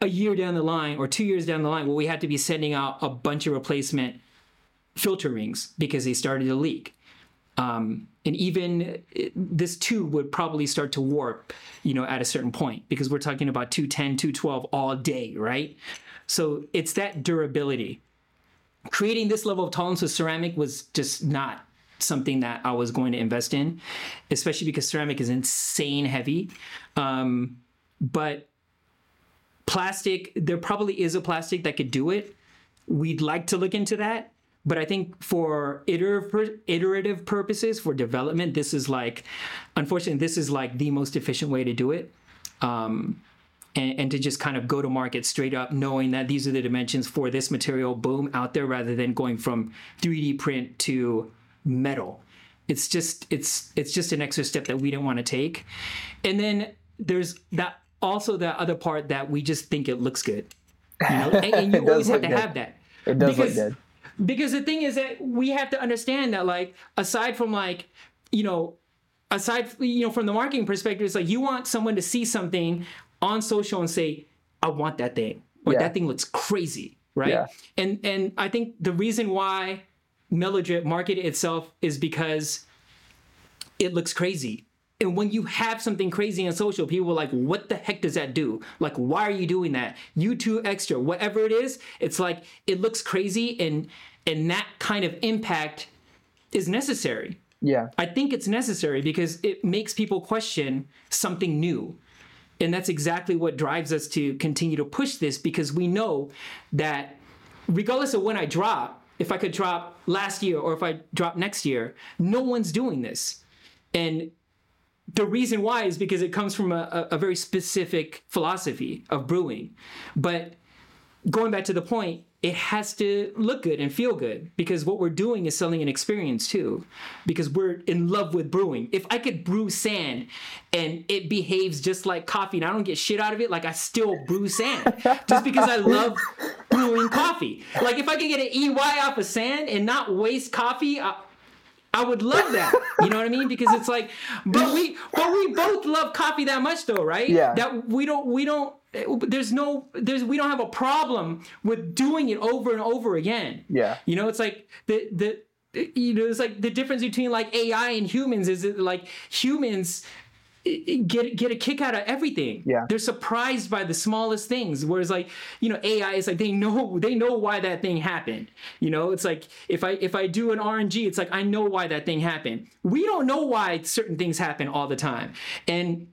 a year down the line or two years down the line where we had to be sending out a bunch of replacement filter rings because they started to leak. Um, and even this tube would probably start to warp you know at a certain point because we're talking about 210 212 all day right? So it's that durability. Creating this level of tolerance with ceramic was just not something that i was going to invest in especially because ceramic is insane heavy. Um, but plastic there probably is a plastic that could do it. We'd like to look into that but i think for iterative, purposes for development this is like unfortunately this is like the most efficient way to do it. Um, and, and to just kind of go to market straight up knowing that these are the dimensions for this material boom out there rather than going from 3d print to metal it's just it's it's just an extra step that we don't want to take and then there's that also that other part that we just think it looks good you know and, and you always have to good. have that It does because, look good. because the thing is that we have to understand that like aside from like you know aside you know from the marketing perspective it's like you want someone to see something on social and say i want that thing or Yeah. that thing looks crazy right? Yeah. And and I think the reason why Melodrip marketed itself is because it looks crazy. And when you have something crazy on social, people are like, what the heck does that do? Like, why are you doing that? You YouTube extra, whatever it is, it's like it looks crazy and and that kind of impact is necessary. Yeah. I think it's necessary because it makes people question something new. And that's exactly what drives us to continue to push this because we know that regardless of when I drop, if I could drop last year or if I drop next year, no one's doing this. And the reason why is because it comes from a, a, very specific philosophy of brewing. But going back to the point, it has to look good and feel good because what we're doing is selling an experience too. Because we're in love with brewing. If I could brew sand and it behaves just like coffee and I don't get shit out of it, like I still brew sand just because I love brewing coffee. Like if I could get an EY off of sand and not waste coffee, I, I would love that. You know what I mean? Because it's like, but we, but we both love coffee that much, though, right? Yeah. That we don't, we don't. There's no, there's, we don't have a problem with doing it over and over again. Yeah. You know, it's like the the. You know, it's like the difference between like AI and humans is that like humans get get a kick out of everything. Yeah. They're surprised by the smallest things. Whereas like, you know, AI is like they know they know why that thing happened. You know, it's like if I if I do an RNG, it's like I know why that thing happened. We don't know why certain things happen all the time. And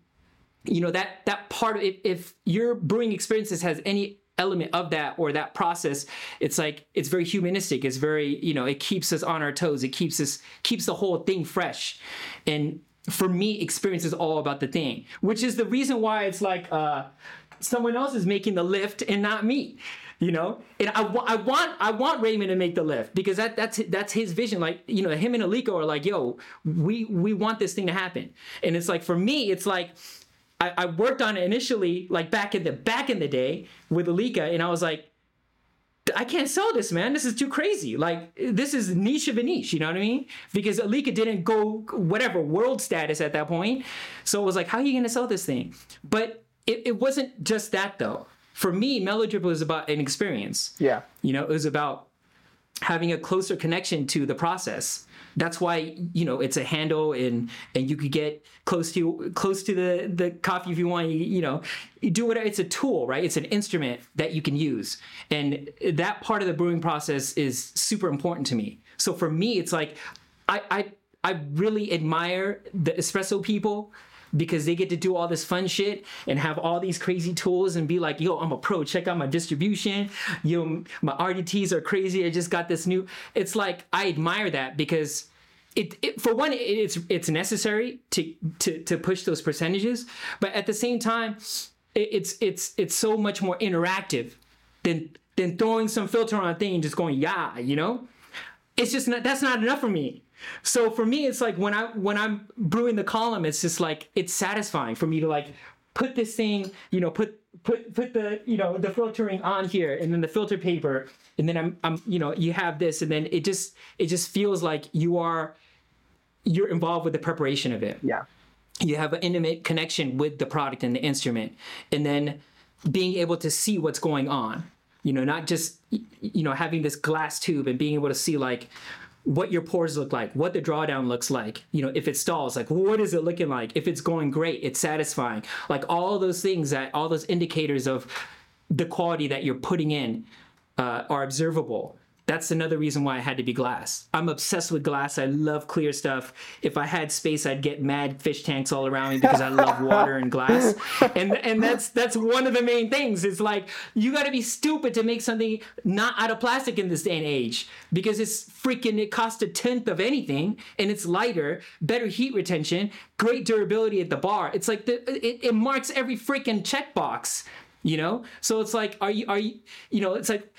you know, that that part of if, if your brewing experiences has any element of that or that process it's like it's very humanistic it's very you know it keeps us on our toes it keeps us keeps the whole thing fresh and for me experience is all about the thing which is the reason why it's like uh someone else is making the lift and not me you know? And I, I want i want raymond to make the lift because that that's that's his vision. Like you know him and aliko are like yo we we want this thing to happen. And it's like for me it's like I, I worked on it initially like back in the back in the day with alika and i was like I can't sell this, man. This is too crazy. Like this is niche of a niche. You know what I mean? Because Alika didn't go whatever world status at that point. So it was like, how are you gonna sell this thing? But it, it wasn't just that though. For me, Melodrip was about an experience. Yeah. You know, it was about having a closer connection to the process. That's why you know it's a handle and and you could get close to close to the the coffee if you want. You, you know, you do whatever. It's a tool, right? It's an instrument that you can use, and that part of the brewing process is super important to me. So for me, it's like I I I really admire the espresso people because they get to do all this fun shit and have all these crazy tools and be like, yo, I'm a pro. Check out my distribution. Yo, my RDTs are crazy. I just got this new. It's like I admire that because it, it for one, it, it's it's necessary to to to push those percentages, but at the same time, it, it's it's it's so much more interactive than than throwing some filter on a thing and just going yeah, you know. It's just not that's not enough for me. So for me, it's like when I when I'm brewing the column, it's just like it's satisfying for me to like put this thing, you know, put put put the you know the filtering on here, and then the filter paper, and then I'm I'm you know you have this, and then it just it just feels like you are you're involved with the preparation of it Yeah. you have an intimate connection with the product and the instrument and then being able to see what's going on you know not just you know having this glass tube and being able to see like what your pores look like what the drawdown looks like you know if it stalls like what is it looking like if it's going great it's satisfying like all those things that all those indicators of the quality that you're putting in uh, are observable. That's another reason why I had to be glass. I'm obsessed with glass. I love clear stuff. If I had space, I'd get mad fish tanks all around me because I love water and glass. And and that's that's one of the main things. It's like you got to be stupid to make something not out of plastic in this day and age because it's freaking it costs a tenth of anything and it's lighter, better heat retention, great durability at the bar. It's like the it, it marks every freaking checkbox you know so it's like are you are you you know it's like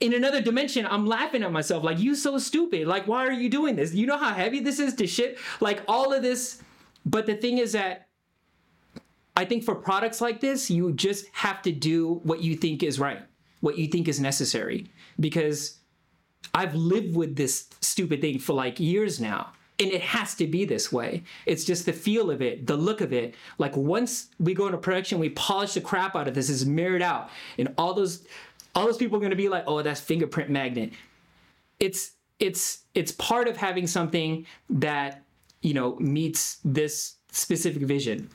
in another dimension i'm laughing at myself like you so stupid like why are you doing this you know how heavy this is to ship like all of this but the thing is that i think for products like this you just have to do what you think is right what you think is necessary because I've lived with this stupid thing for like years now. And it has to be this way. It's just the feel of it, the look of it. Like once we go into production, we polish the crap out of this, it's mirrored out. And all those all those people are going to be like, "Oh, that's fingerprint magnet." It's it's it's part of having something that you know meets this specific vision,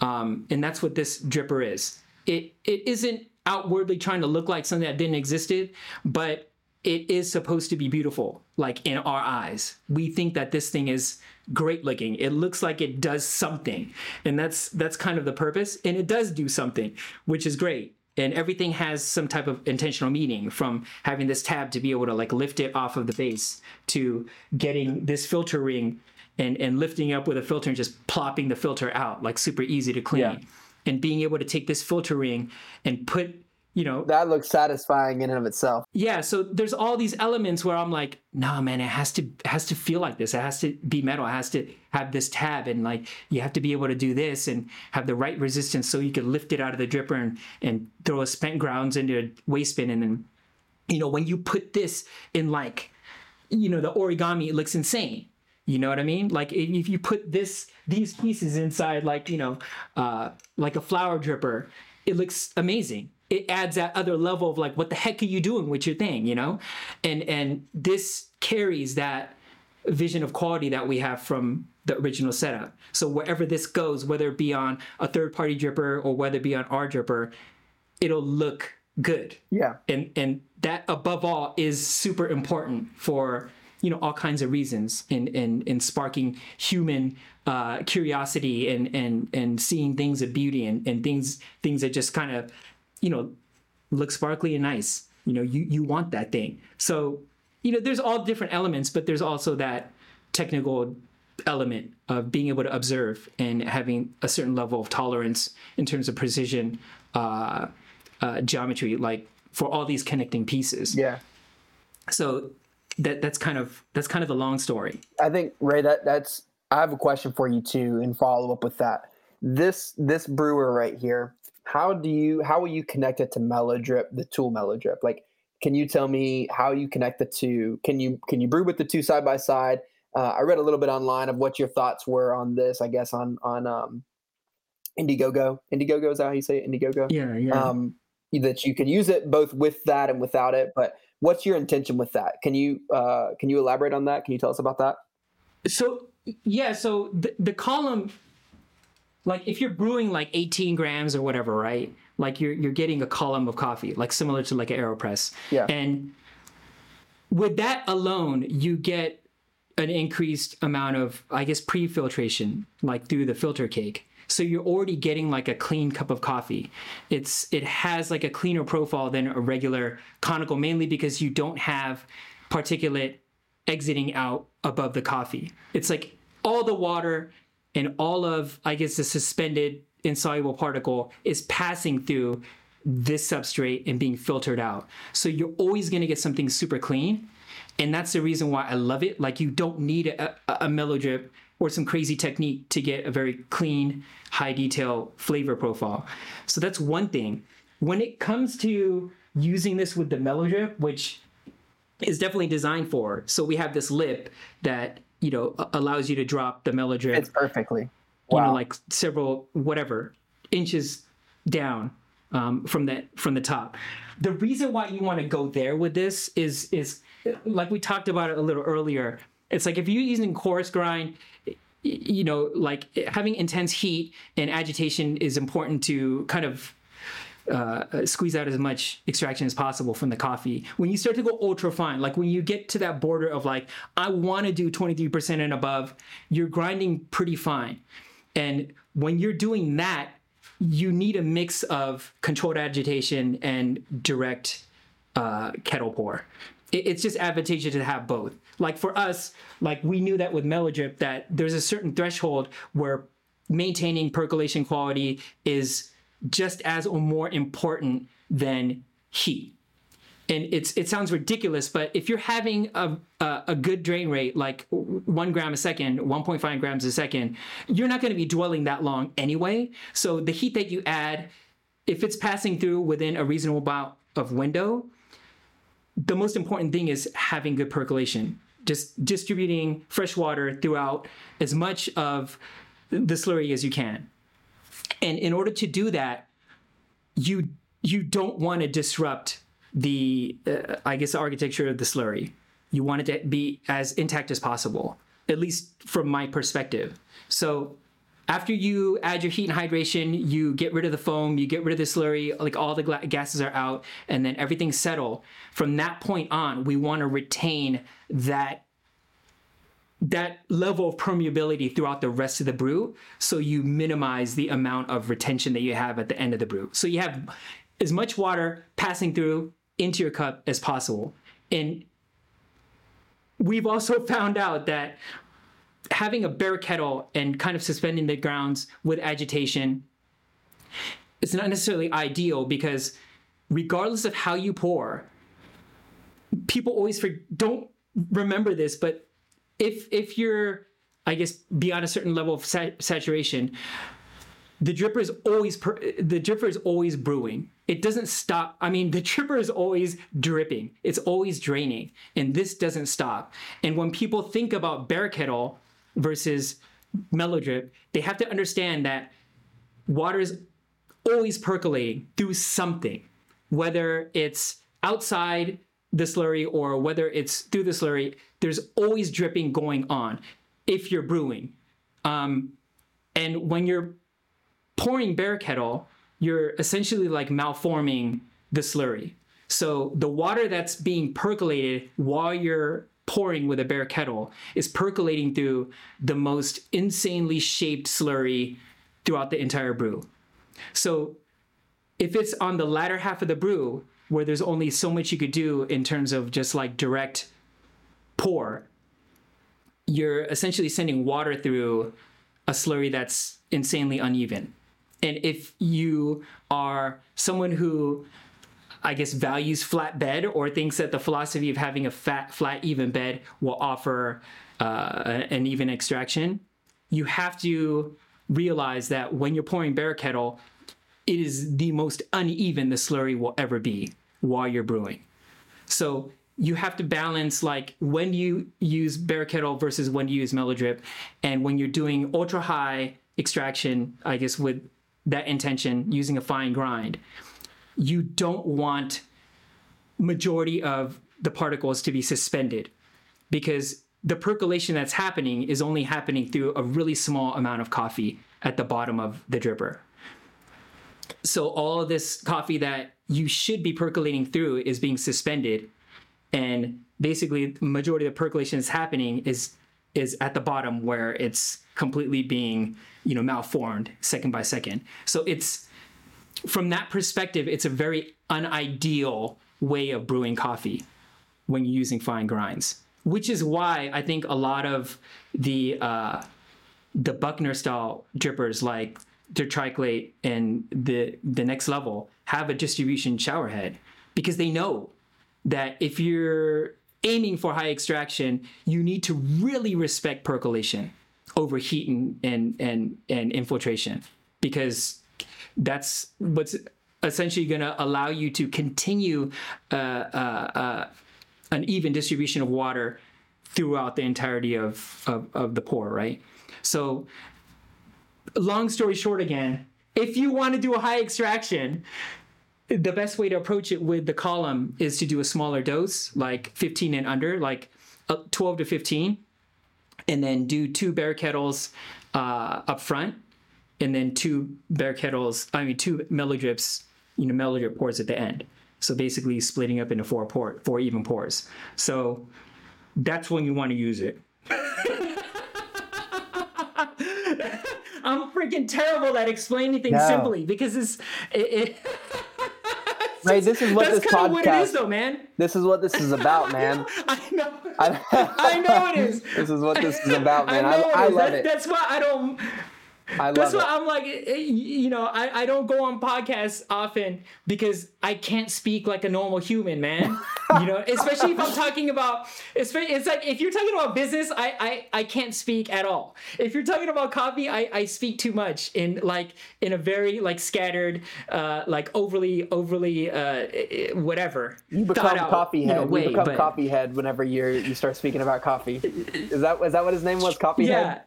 um, and that's what this dripper is. It it isn't outwardly trying to look like something that didn't existed, but it is supposed to be beautiful, like in our eyes. We think that this thing is great looking. It looks like it does something. And that's that's kind of the purpose. And it does do something, which is great. And everything has some type of intentional meaning from having this tab to be able to like lift it off of the base to getting this filter ring and, and lifting up with a filter and just plopping the filter out, like super easy to clean. Yeah. And being able to take this filter ring and put you know that looks satisfying in and of itself. Yeah so there's all these elements where i'm like nah man it has to it has to feel like this. It has to be metal. It has to have this tab and like you have to be able to do this and have the right resistance so you can lift it out of the dripper and, and throw a spent grounds into a waste bin. And then you know when you put this in like you know the origami it looks insane. You know what I mean? Like if you put this these pieces inside like, you know, uh like a flower dripper, it looks amazing. It adds that other level of like what the heck are you doing with your thing, you know? And and this carries that vision of quality that we have from the original setup. So wherever this goes, whether it be on a third party dripper or whether it be on our dripper, it'll look good. Yeah. And and that above all is super important for you know all kinds of reasons in in, in sparking human uh, curiosity and and and seeing things of beauty and, and things things that just kind of you know look sparkly and nice you know you you want that thing so you know there's all different elements but there's also that technical element of being able to observe and having a certain level of tolerance in terms of precision uh, uh, geometry like for all these connecting pieces yeah so that that's kind of that's kind of the long story. I think Ray, that that's. I have a question for you too, and follow up with that. This this brewer right here. How do you how will you connect it to Melodrip, the tool Melodrip? Like, can you tell me how you connect the two? Can you can you brew with the two side by side? Uh, I read a little bit online of what your thoughts were on this. I guess on on um, Indiegogo. Indiegogo is that how you say it? Indiegogo. Yeah, yeah. Um, that you can use it both with that and without it, but what's your intention with that can you uh, can you elaborate on that can you tell us about that so yeah so the, the column like if you're brewing like 18 grams or whatever right? Like you're you're getting a column of coffee like similar to like an aeropress. Yeah. And with that alone you get an increased amount of i guess pre-filtration like through the filter cake. So you're already getting like a clean cup of coffee. It's it has like a cleaner profile than a regular conical mainly because you don't have particulate exiting out above the coffee. It's like all the water and all of i guess the suspended insoluble particle is passing through this substrate and being filtered out so you're always going to get something super clean and that's the reason why i love it like you don't need a, a, a Melodrip or some crazy technique to get a very clean, high detail flavor profile. So that's one thing. When it comes to using this with the Melodrip, which is definitely designed for, so we have this lip that you know allows you to drop the Melodrip. It's perfectly. Wow. You know, like several whatever inches down um, from the from the top. The reason why you want to go there with this is is like we talked about it a little earlier. It's like if you're using coarse grind, you know, like having intense heat and agitation is important to kind of uh, squeeze out as much extraction as possible from the coffee. When you start to go ultra fine, like when you get to that border of like, I want to do 23% and above, you're grinding pretty fine. And when you're doing that, you need a mix of controlled agitation and direct uh, kettle pour. It's just advantageous to have both like for us, like we knew that with Melodrip that there's a certain threshold where maintaining percolation quality is just as or more important than heat. And it's it sounds ridiculous, but if you're having a, a, a good drain rate, like one gram a second, 1.5 grams a second, you're not going to be dwelling that long anyway. So the heat that you add, if it's passing through within a reasonable amount of window, the most important thing is having good percolation just distributing fresh water throughout as much of the slurry as you can. And in order to do that, you you don't want to disrupt the uh, I guess the architecture of the slurry. You want it to be as intact as possible, at least from my perspective. So after you add your heat and hydration, you get rid of the foam, you get rid of the slurry, like all the gla- gases are out, and then everything's settled. From that point on, we want to retain that that level of permeability throughout the rest of the brew so you minimize the amount of retention that you have at the end of the brew. So you have as much water passing through into your cup as possible. And we've also found out that having a bare kettle and kind of suspending the grounds with agitation it's not necessarily ideal because regardless of how you pour people always for, don't remember this but if if you're i guess beyond a certain level of sat- saturation the dripper is always per, the dripper is always brewing. It doesn't stop i mean the dripper is always dripping. It's always draining. And this doesn't stop. And when people think about bear kettle versus Melodrip they have to understand that water is always percolating through something whether it's outside the slurry or whether it's through the slurry there's always dripping going on if you're brewing um, and when you're pouring bare kettle, you're essentially like malforming the slurry. So the water that's being percolated while you're pouring with a bare kettle is percolating through the most insanely shaped slurry throughout the entire brew. So if it's on the latter half of the brew where there's only so much you could do in terms of just like direct pour, you're essentially sending water through a slurry that's insanely uneven. And if you are someone who, I guess, values flat bed or thinks that the philosophy of having a fat, flat, even bed will offer uh, an even extraction, you have to realize that when you're pouring bare kettle, it is the most uneven the slurry will ever be while you're brewing. So you have to balance like when you use bare kettle versus when you use Melodrip, and when you're doing ultra high extraction, I guess with that intention using a fine grind, you don't want majority of the particles to be suspended because the percolation that's happening is only happening through a really small amount of coffee at the bottom of the dripper. So all this coffee that you should be percolating through is being suspended and basically the majority of the percolation that's happening is is at the bottom where it's completely being you know malformed second by second. So it's from that perspective it's a very unideal way of brewing coffee when you're using fine grinds which is why i think a lot of the uh, the Büchner style drippers like the Tricolate and the the next level have a distribution shower head because they know that if you're aiming for high extraction, you need to really respect percolation over heat and and and, and infiltration because that's what's essentially going to allow you to continue uh, uh, uh, an even distribution of water throughout the entirety of, of, of the pour, right? So, long story short, again, if you want to do a high extraction, the best way to approach it with the column is to do a smaller dose, like 15 and under, like uh, 12 to 15, and then do two bear kettles uh, up front, and then two bear kettles, I mean, two Melodrips, you know, Melodrip pours at the end. So basically splitting up into four pour, four even pours. So that's when you want to use it. I'm freaking terrible at explaining things No. simply because it's it, it Ray, this is what that's this of what it is though, man. This is what this is about, man. I know. I, I know it is. This is what this is about, man. I I, it I love That- it. That's why I don't. I That's love why. I'm like, eh, eh, you know, I, I don't go on podcasts often because I can't speak like a normal human, man. You know, especially if I'm talking about, especially, it's like if you're talking about business, I, I, I can't speak at all. If you're talking about coffee, I, I speak too much in like in a very like scattered, uh, like overly overly uh, eh, whatever. You become out, coffee you head. know, way, you become but- coffee head whenever you're you start speaking about coffee. Is that is that what his name was? Coffee Yeah. head.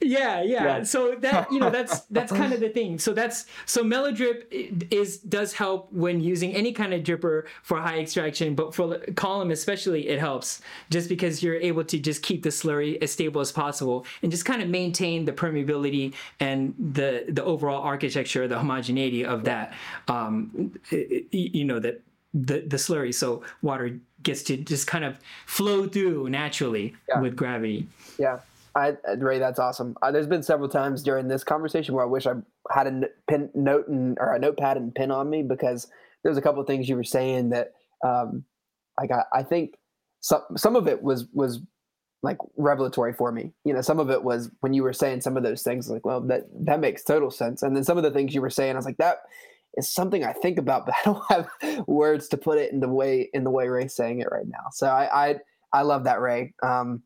Yeah, yeah, Yeah. So that you know that's that's kind of the thing. So that's so Melodrip is does help when using any kind of dripper for high extraction, but for column especially it helps just because you're able to just keep the slurry as stable as possible and just kind of maintain the permeability and the the overall architecture, the homogeneity of that. Um, you know that the the slurry, so water gets to just kind of flow through naturally Yeah. with gravity. Yeah, I Ray, that's awesome. Uh, there's been several times during this conversation where I wish I had a pen note and or a notepad and pen on me because there's a couple of things you were saying that um, I got. I think some some of it was was like revelatory for me. You know, some of it was when you were saying some of those things, like, well, that that makes total sense. And then some of the things you were saying, I was like, that is something I think about, but I don't have words to put it in the way in the way Ray's saying it right now. So I I, I love that Ray. Um,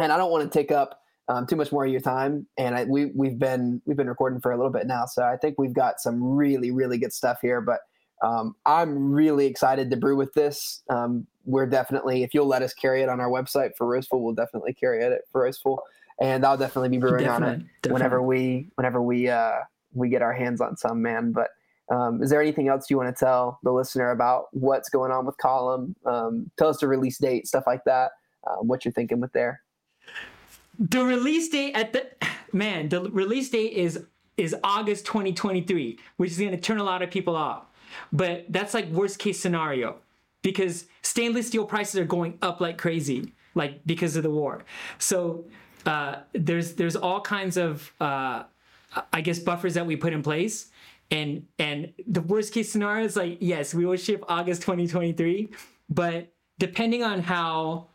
and I don't want to take up um, too much more of your time. And I, we we've been we've been recording for a little bit now, so I think we've got some really really good stuff here. But um, I'm really excited to brew with this. Um, we're definitely, if you'll let us carry it on our website for Roastful, we'll definitely carry it for Roastful, and I'll definitely be brewing on it Definitely, whenever we whenever we uh, we get our hands on some man. But um, is there anything else you want to tell the listener about what's going on with Column? Um, tell us the release date, stuff like that. Um, what you're thinking with there. The release date at the man the release date is is august 2023 which is going to turn a lot of people off. But that's like worst case scenario because stainless steel prices are going up like crazy like because of the war. So uh, there's there's all kinds of uh, i guess buffers that we put in place. And and the worst case scenario is like yes we will ship august 2023 but depending on how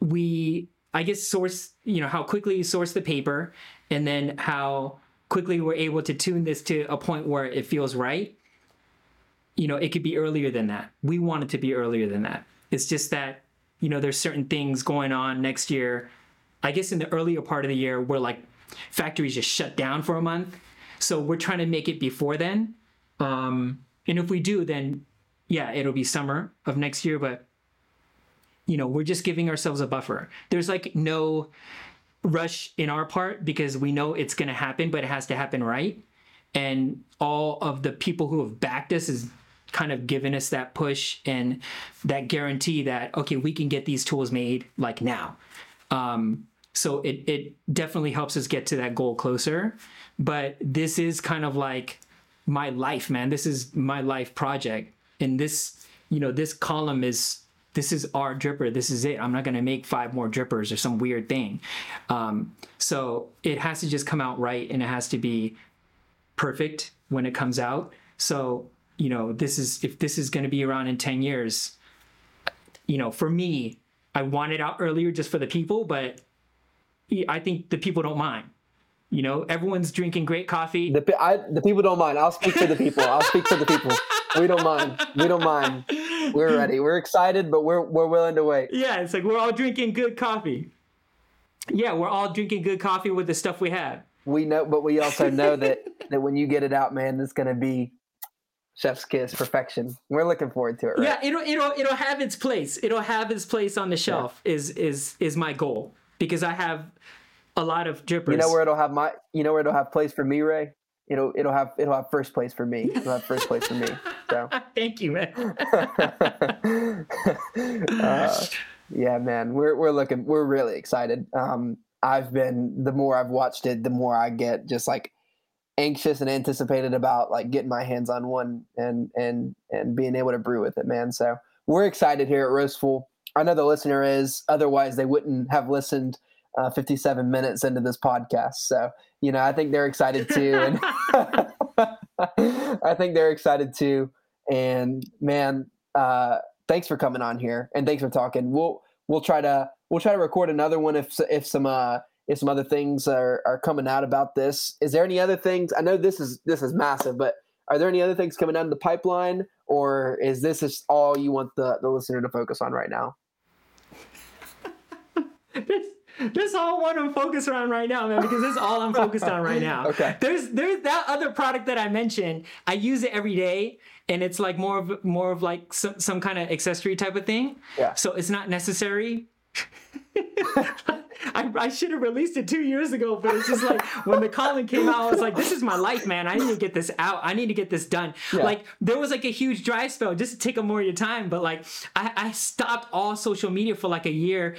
we i guess source you know how quickly you source the paper and then how quickly we're able to tune this to a point where it feels right. You know it could be earlier than that. We want it to be earlier than that. It's just that you know there's certain things going on next year. I guess in the earlier part of the year where like factories just shut down for a month. So we're trying to make it before then. Um and if we do then yeah it'll be summer of next year but you know, we're just giving ourselves a buffer. There's like no rush in our part because we know it's going to happen, but it has to happen right. And all of the people who have backed us is kind of given us that push and that guarantee that, okay, we can get these tools made like now. Um, so it, it definitely helps us get to that goal closer. But this is kind of like my life, man. This is my life project. And this, you know, this column is this is our dripper. This is it. I'm not going to make five more drippers or some weird thing. Um, so it has to just come out right and it has to be perfect when it comes out. So, you know, this is, if this is going to be around in 10 years, you know, for me, I want it out earlier just for the people, but I think the people don't mind. You know, everyone's drinking great coffee. The, I, the people don't mind. I'll speak to the people. I'll speak to the people. We don't mind. We don't mind. We're ready. We're excited, but we're we're willing to wait. Yeah, it's like we're all drinking good coffee. Yeah, we're all drinking good coffee with the stuff we have. We know, but we also know that that when you get it out, man, it's gonna be chef's kiss, perfection. We're looking forward to it. Right? Yeah, it'll it'll it'll have its place. It'll have its place on the shelf. Is is is my goal because I have a lot of drippers. You know where it'll have my. You know where it'll have place for me, Ray. It'll it'll have it'll have first place for me. It'll have first place for me. So. Thank you, man. uh, yeah, man, we're we're looking, we're really excited. Um, I've been the more I've watched it, the more I get just like anxious and anticipated about like getting my hands on one and and and being able to brew with it, man. So we're excited here at Roastful. I know the listener is, otherwise they wouldn't have listened uh, 57 minutes into this podcast. So you know, I think they're excited too, and I think they're excited too. And man, uh, thanks for coming on here and thanks for talking. We'll we'll try to we'll try to record another one if if some uh if some other things are are coming out about this. Is there any other things? I know this is this is massive, but are there any other things coming down the pipeline, or is this just all you want the the listener to focus on right now? this, this all what I'm focused on right now, man, because this is all I'm focused on right now. Okay. There's there's that other product that I mentioned. I use it every day, and it's like more of more of like some some kind of accessory type of thing. Yeah. So it's not necessary. I, I should have released it two years ago, but it's just like when the calling came out, I was like, this is my life, man. I need to get this out. I need to get this done. Yeah. Like there was like a huge dry spell just to take up more of your time, but like I, I stopped all social media for like a year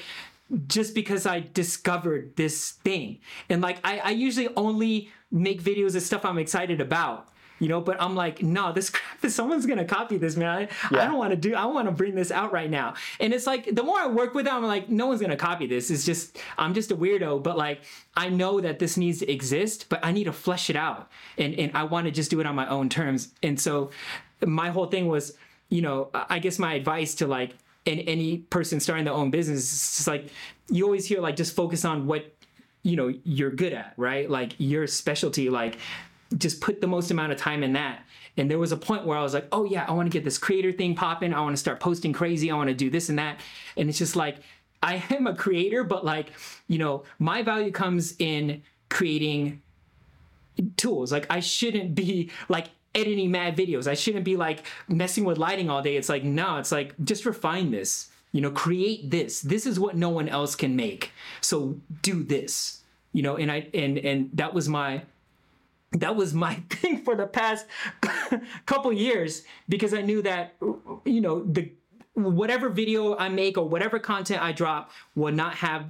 just because I discovered this thing. And like I, I usually only make videos of stuff I'm excited about you know but i'm like no this crap is someone's gonna copy this man. I, yeah. I don't want to do i want to bring this out right now. And it's like the more i work with it i'm like no one's gonna copy this. It's just i'm just a weirdo but like i know that this needs to exist but i need to flesh it out. And and i want to just do it on my own terms. And so my whole thing was you know i guess my advice to like and any person starting their own business is just like you always hear like just focus on what you know you're good at right? Like your specialty like just put the most amount of time in that. And there was a point where I was like, oh yeah, I want to get this creator thing popping. I want to start posting crazy. I want to do this and that. And it's just like, I am a creator, but like, you know, my value comes in creating tools. Like, I shouldn't be like editing mad videos. I shouldn't be like messing with lighting all day. It's like, no, it's like, just refine this. You know, create this. This is what no one else can make. So do this. You know, and I and and that was my that was my thing for the past couple years because I knew that you know the whatever video I make or whatever content I drop will not have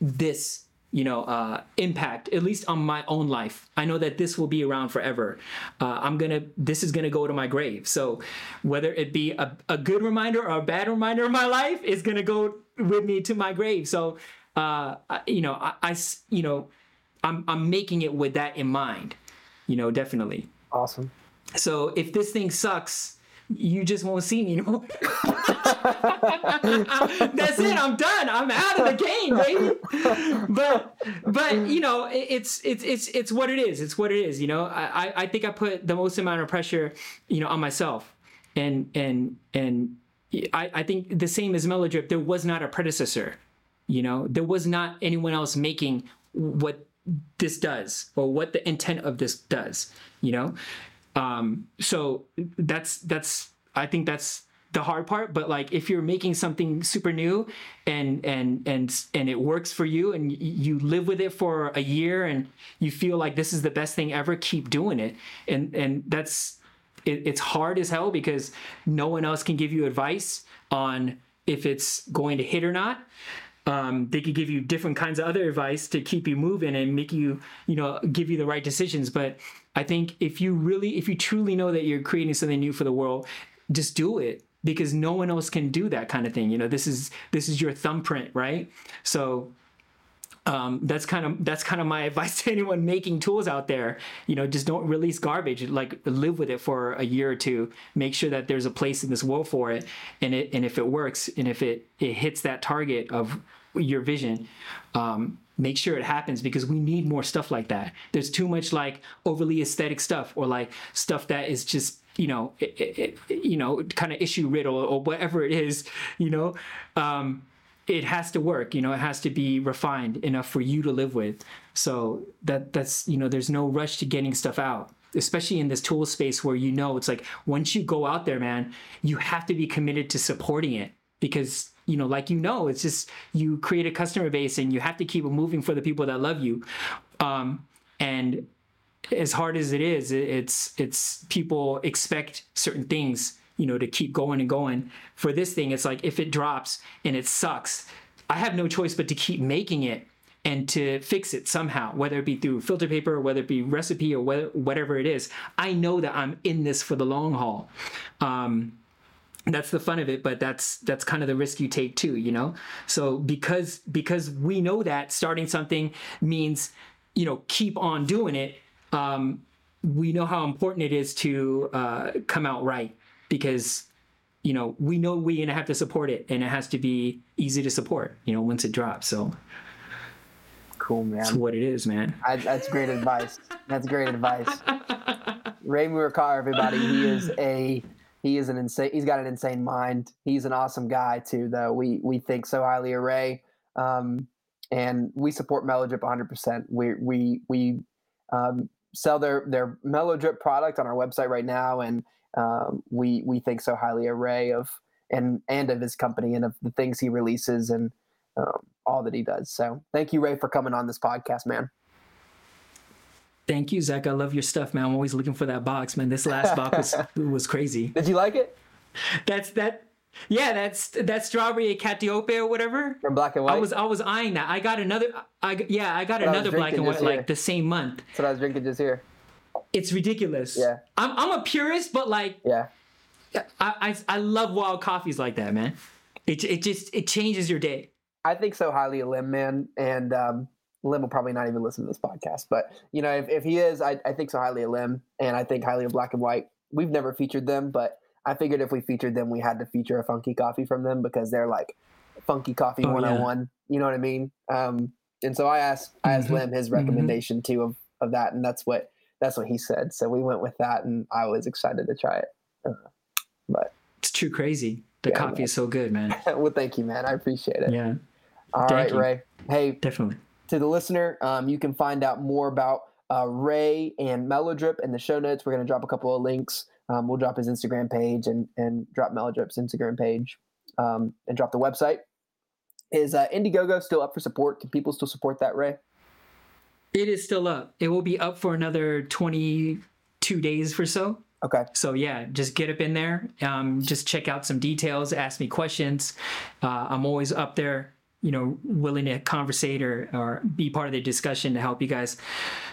this you know uh, impact at least on my own life. I know that this will be around forever. Uh, i'm gonna this is gonna go to my grave. So whether it be a, a good reminder or a bad reminder of my life is gonna go with me to my grave. So uh, you know I, I you know I'm, I'm making it with that in mind you know, definitely. Awesome. So if this thing sucks, you just won't see me anymore. That's it. I'm done. I'm out of the game, baby. But but you know, it's it's it's it's what it is. It's what it is. You know, I I think I put the most amount of pressure, you know, on myself, and and and I I think the same as Melodrip. There was not a predecessor. You know, there was not anyone else making what this does or what the intent of this does you know? Um so that's that's i think that's the hard part but like if you're making something super new and and and and it works for you and you live with it for a year and you feel like this is the best thing ever keep doing it. And and that's it, it's hard as hell because no one else can give you advice on if it's going to hit or not um, they could give you different kinds of other advice to keep you moving and make you, you know, give you the right decisions. But I think if you really, if you truly know that you're creating something new for the world, just do it because no one else can do that kind of thing. You know, this is this is your thumbprint, right? So um, that's kind of that's kind of my advice to anyone making tools out there. You know, just don't release garbage. Like live with it for a year or two. Make sure that there's a place in this world for it, and it and if it works, and if it it hits that target of your vision, um, make sure it happens because we need more stuff like that. There's too much like overly aesthetic stuff or like stuff that is just you know it, it, you know kind of issue riddle or whatever it is. You know. Um, it has to work you know it has to be refined enough for you to live with. So that that's you know there's no rush to getting stuff out especially in this tool space where you know it's like once you go out there man you have to be committed to supporting it because you know like you know it's just you create a customer base and you have to keep it moving for the people that love you. Um, and as hard as it is it's it's people expect certain things you know, to keep going and going. For this thing, it's like if it drops and it sucks, I have no choice but to keep making it and to fix it somehow, whether it be through filter paper, or whether it be recipe, or whether, whatever it is. I know that I'm in this for the long haul. Um, that's the fun of it, but that's that's kind of the risk you take too, you know. So because because we know that starting something means, you know, keep on doing it. Um, we know how important it is to uh, come out right because you know we know we're gonna have to support it and it has to be easy to support you know once it drops. So cool man. That's what it is man. I, that's great advice. That's great advice. Ray Murakawa everybody he is a he is an insane he's got an insane mind. He's an awesome guy too though. We we think so highly of ray. Um, and we support melodrip 100% we we we um, sell their their melodrip product on our website right now and um, we we think so highly of Ray of and and of his company and of the things he releases and um, all that he does. So thank you, Ray, for coming on this podcast, man. Thank you, Zach. I love your stuff, man. I'm always looking for that box, man. This last box was was crazy. Did you like it? That's that. Yeah, that's that strawberry catiope or whatever. From black and white. I was I was eyeing that. I got another. I yeah, I got What I another black and white like the same month. That's what I was drinking just here. It's ridiculous. Yeah. I'm I'm a purist, but like Yeah. I I, I love wild coffees like that, man. It it just it changes your day. I think so highly of Lem, man. And um, Lem will probably not even listen to this podcast. But, you know, if, if he is, I, I think so highly of Lem. And I think highly of Black and White. We've never featured them, but I figured if we featured them, we had to feature a funky coffee from them because they're like funky coffee Oh, yeah. 101. You know what I mean? Um, and so I asked, I asked Mhm. Lem his recommendation too of, of that. And that's what, that's what he said. So we went with that and I was excited to try it. Uh, but It's too crazy. The Yeah, coffee man. is so good, man. well, thank you, man. I appreciate it. Yeah, All right, thank you. Ray. Hey, definitely. to the listener, um, you can find out more about uh, Ray and Melodrip in the show notes. We're going to drop a couple of links. Um, we'll drop his Instagram page and, and drop Melodrip's Instagram page um, and drop the website. Is uh, Indiegogo still up for support? Can people still support that, Ray? It is still up. It will be up for another 22 days or so. Okay. So yeah, just get up in there. Um, just check out some details. Ask me questions. Uh, I'm always up there. You know, willing to conversate or, or be part of the discussion to help you guys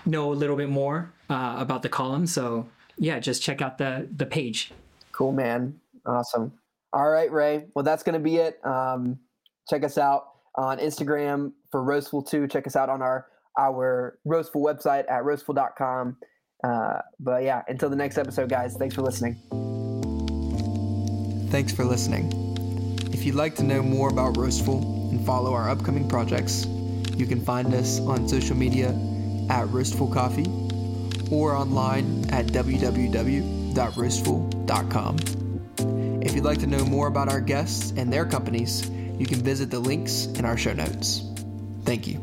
know a little bit more uh, about the column. So yeah, just check out the the page. Cool, man. Awesome. All right, Ray. Well, that's going to be it. Um, check us out on Instagram for Roastful 2. Check us out on our our Roastful website at roastful.com. Uh, but yeah, until the next episode, guys, thanks for listening. Thanks for listening. If you'd like to know more about Roastful and follow our upcoming projects, you can find us on social media at Roastful Coffee or online at www.roastful.com. If you'd like to know more about our guests and their companies, you can visit the links in our show notes. Thank you.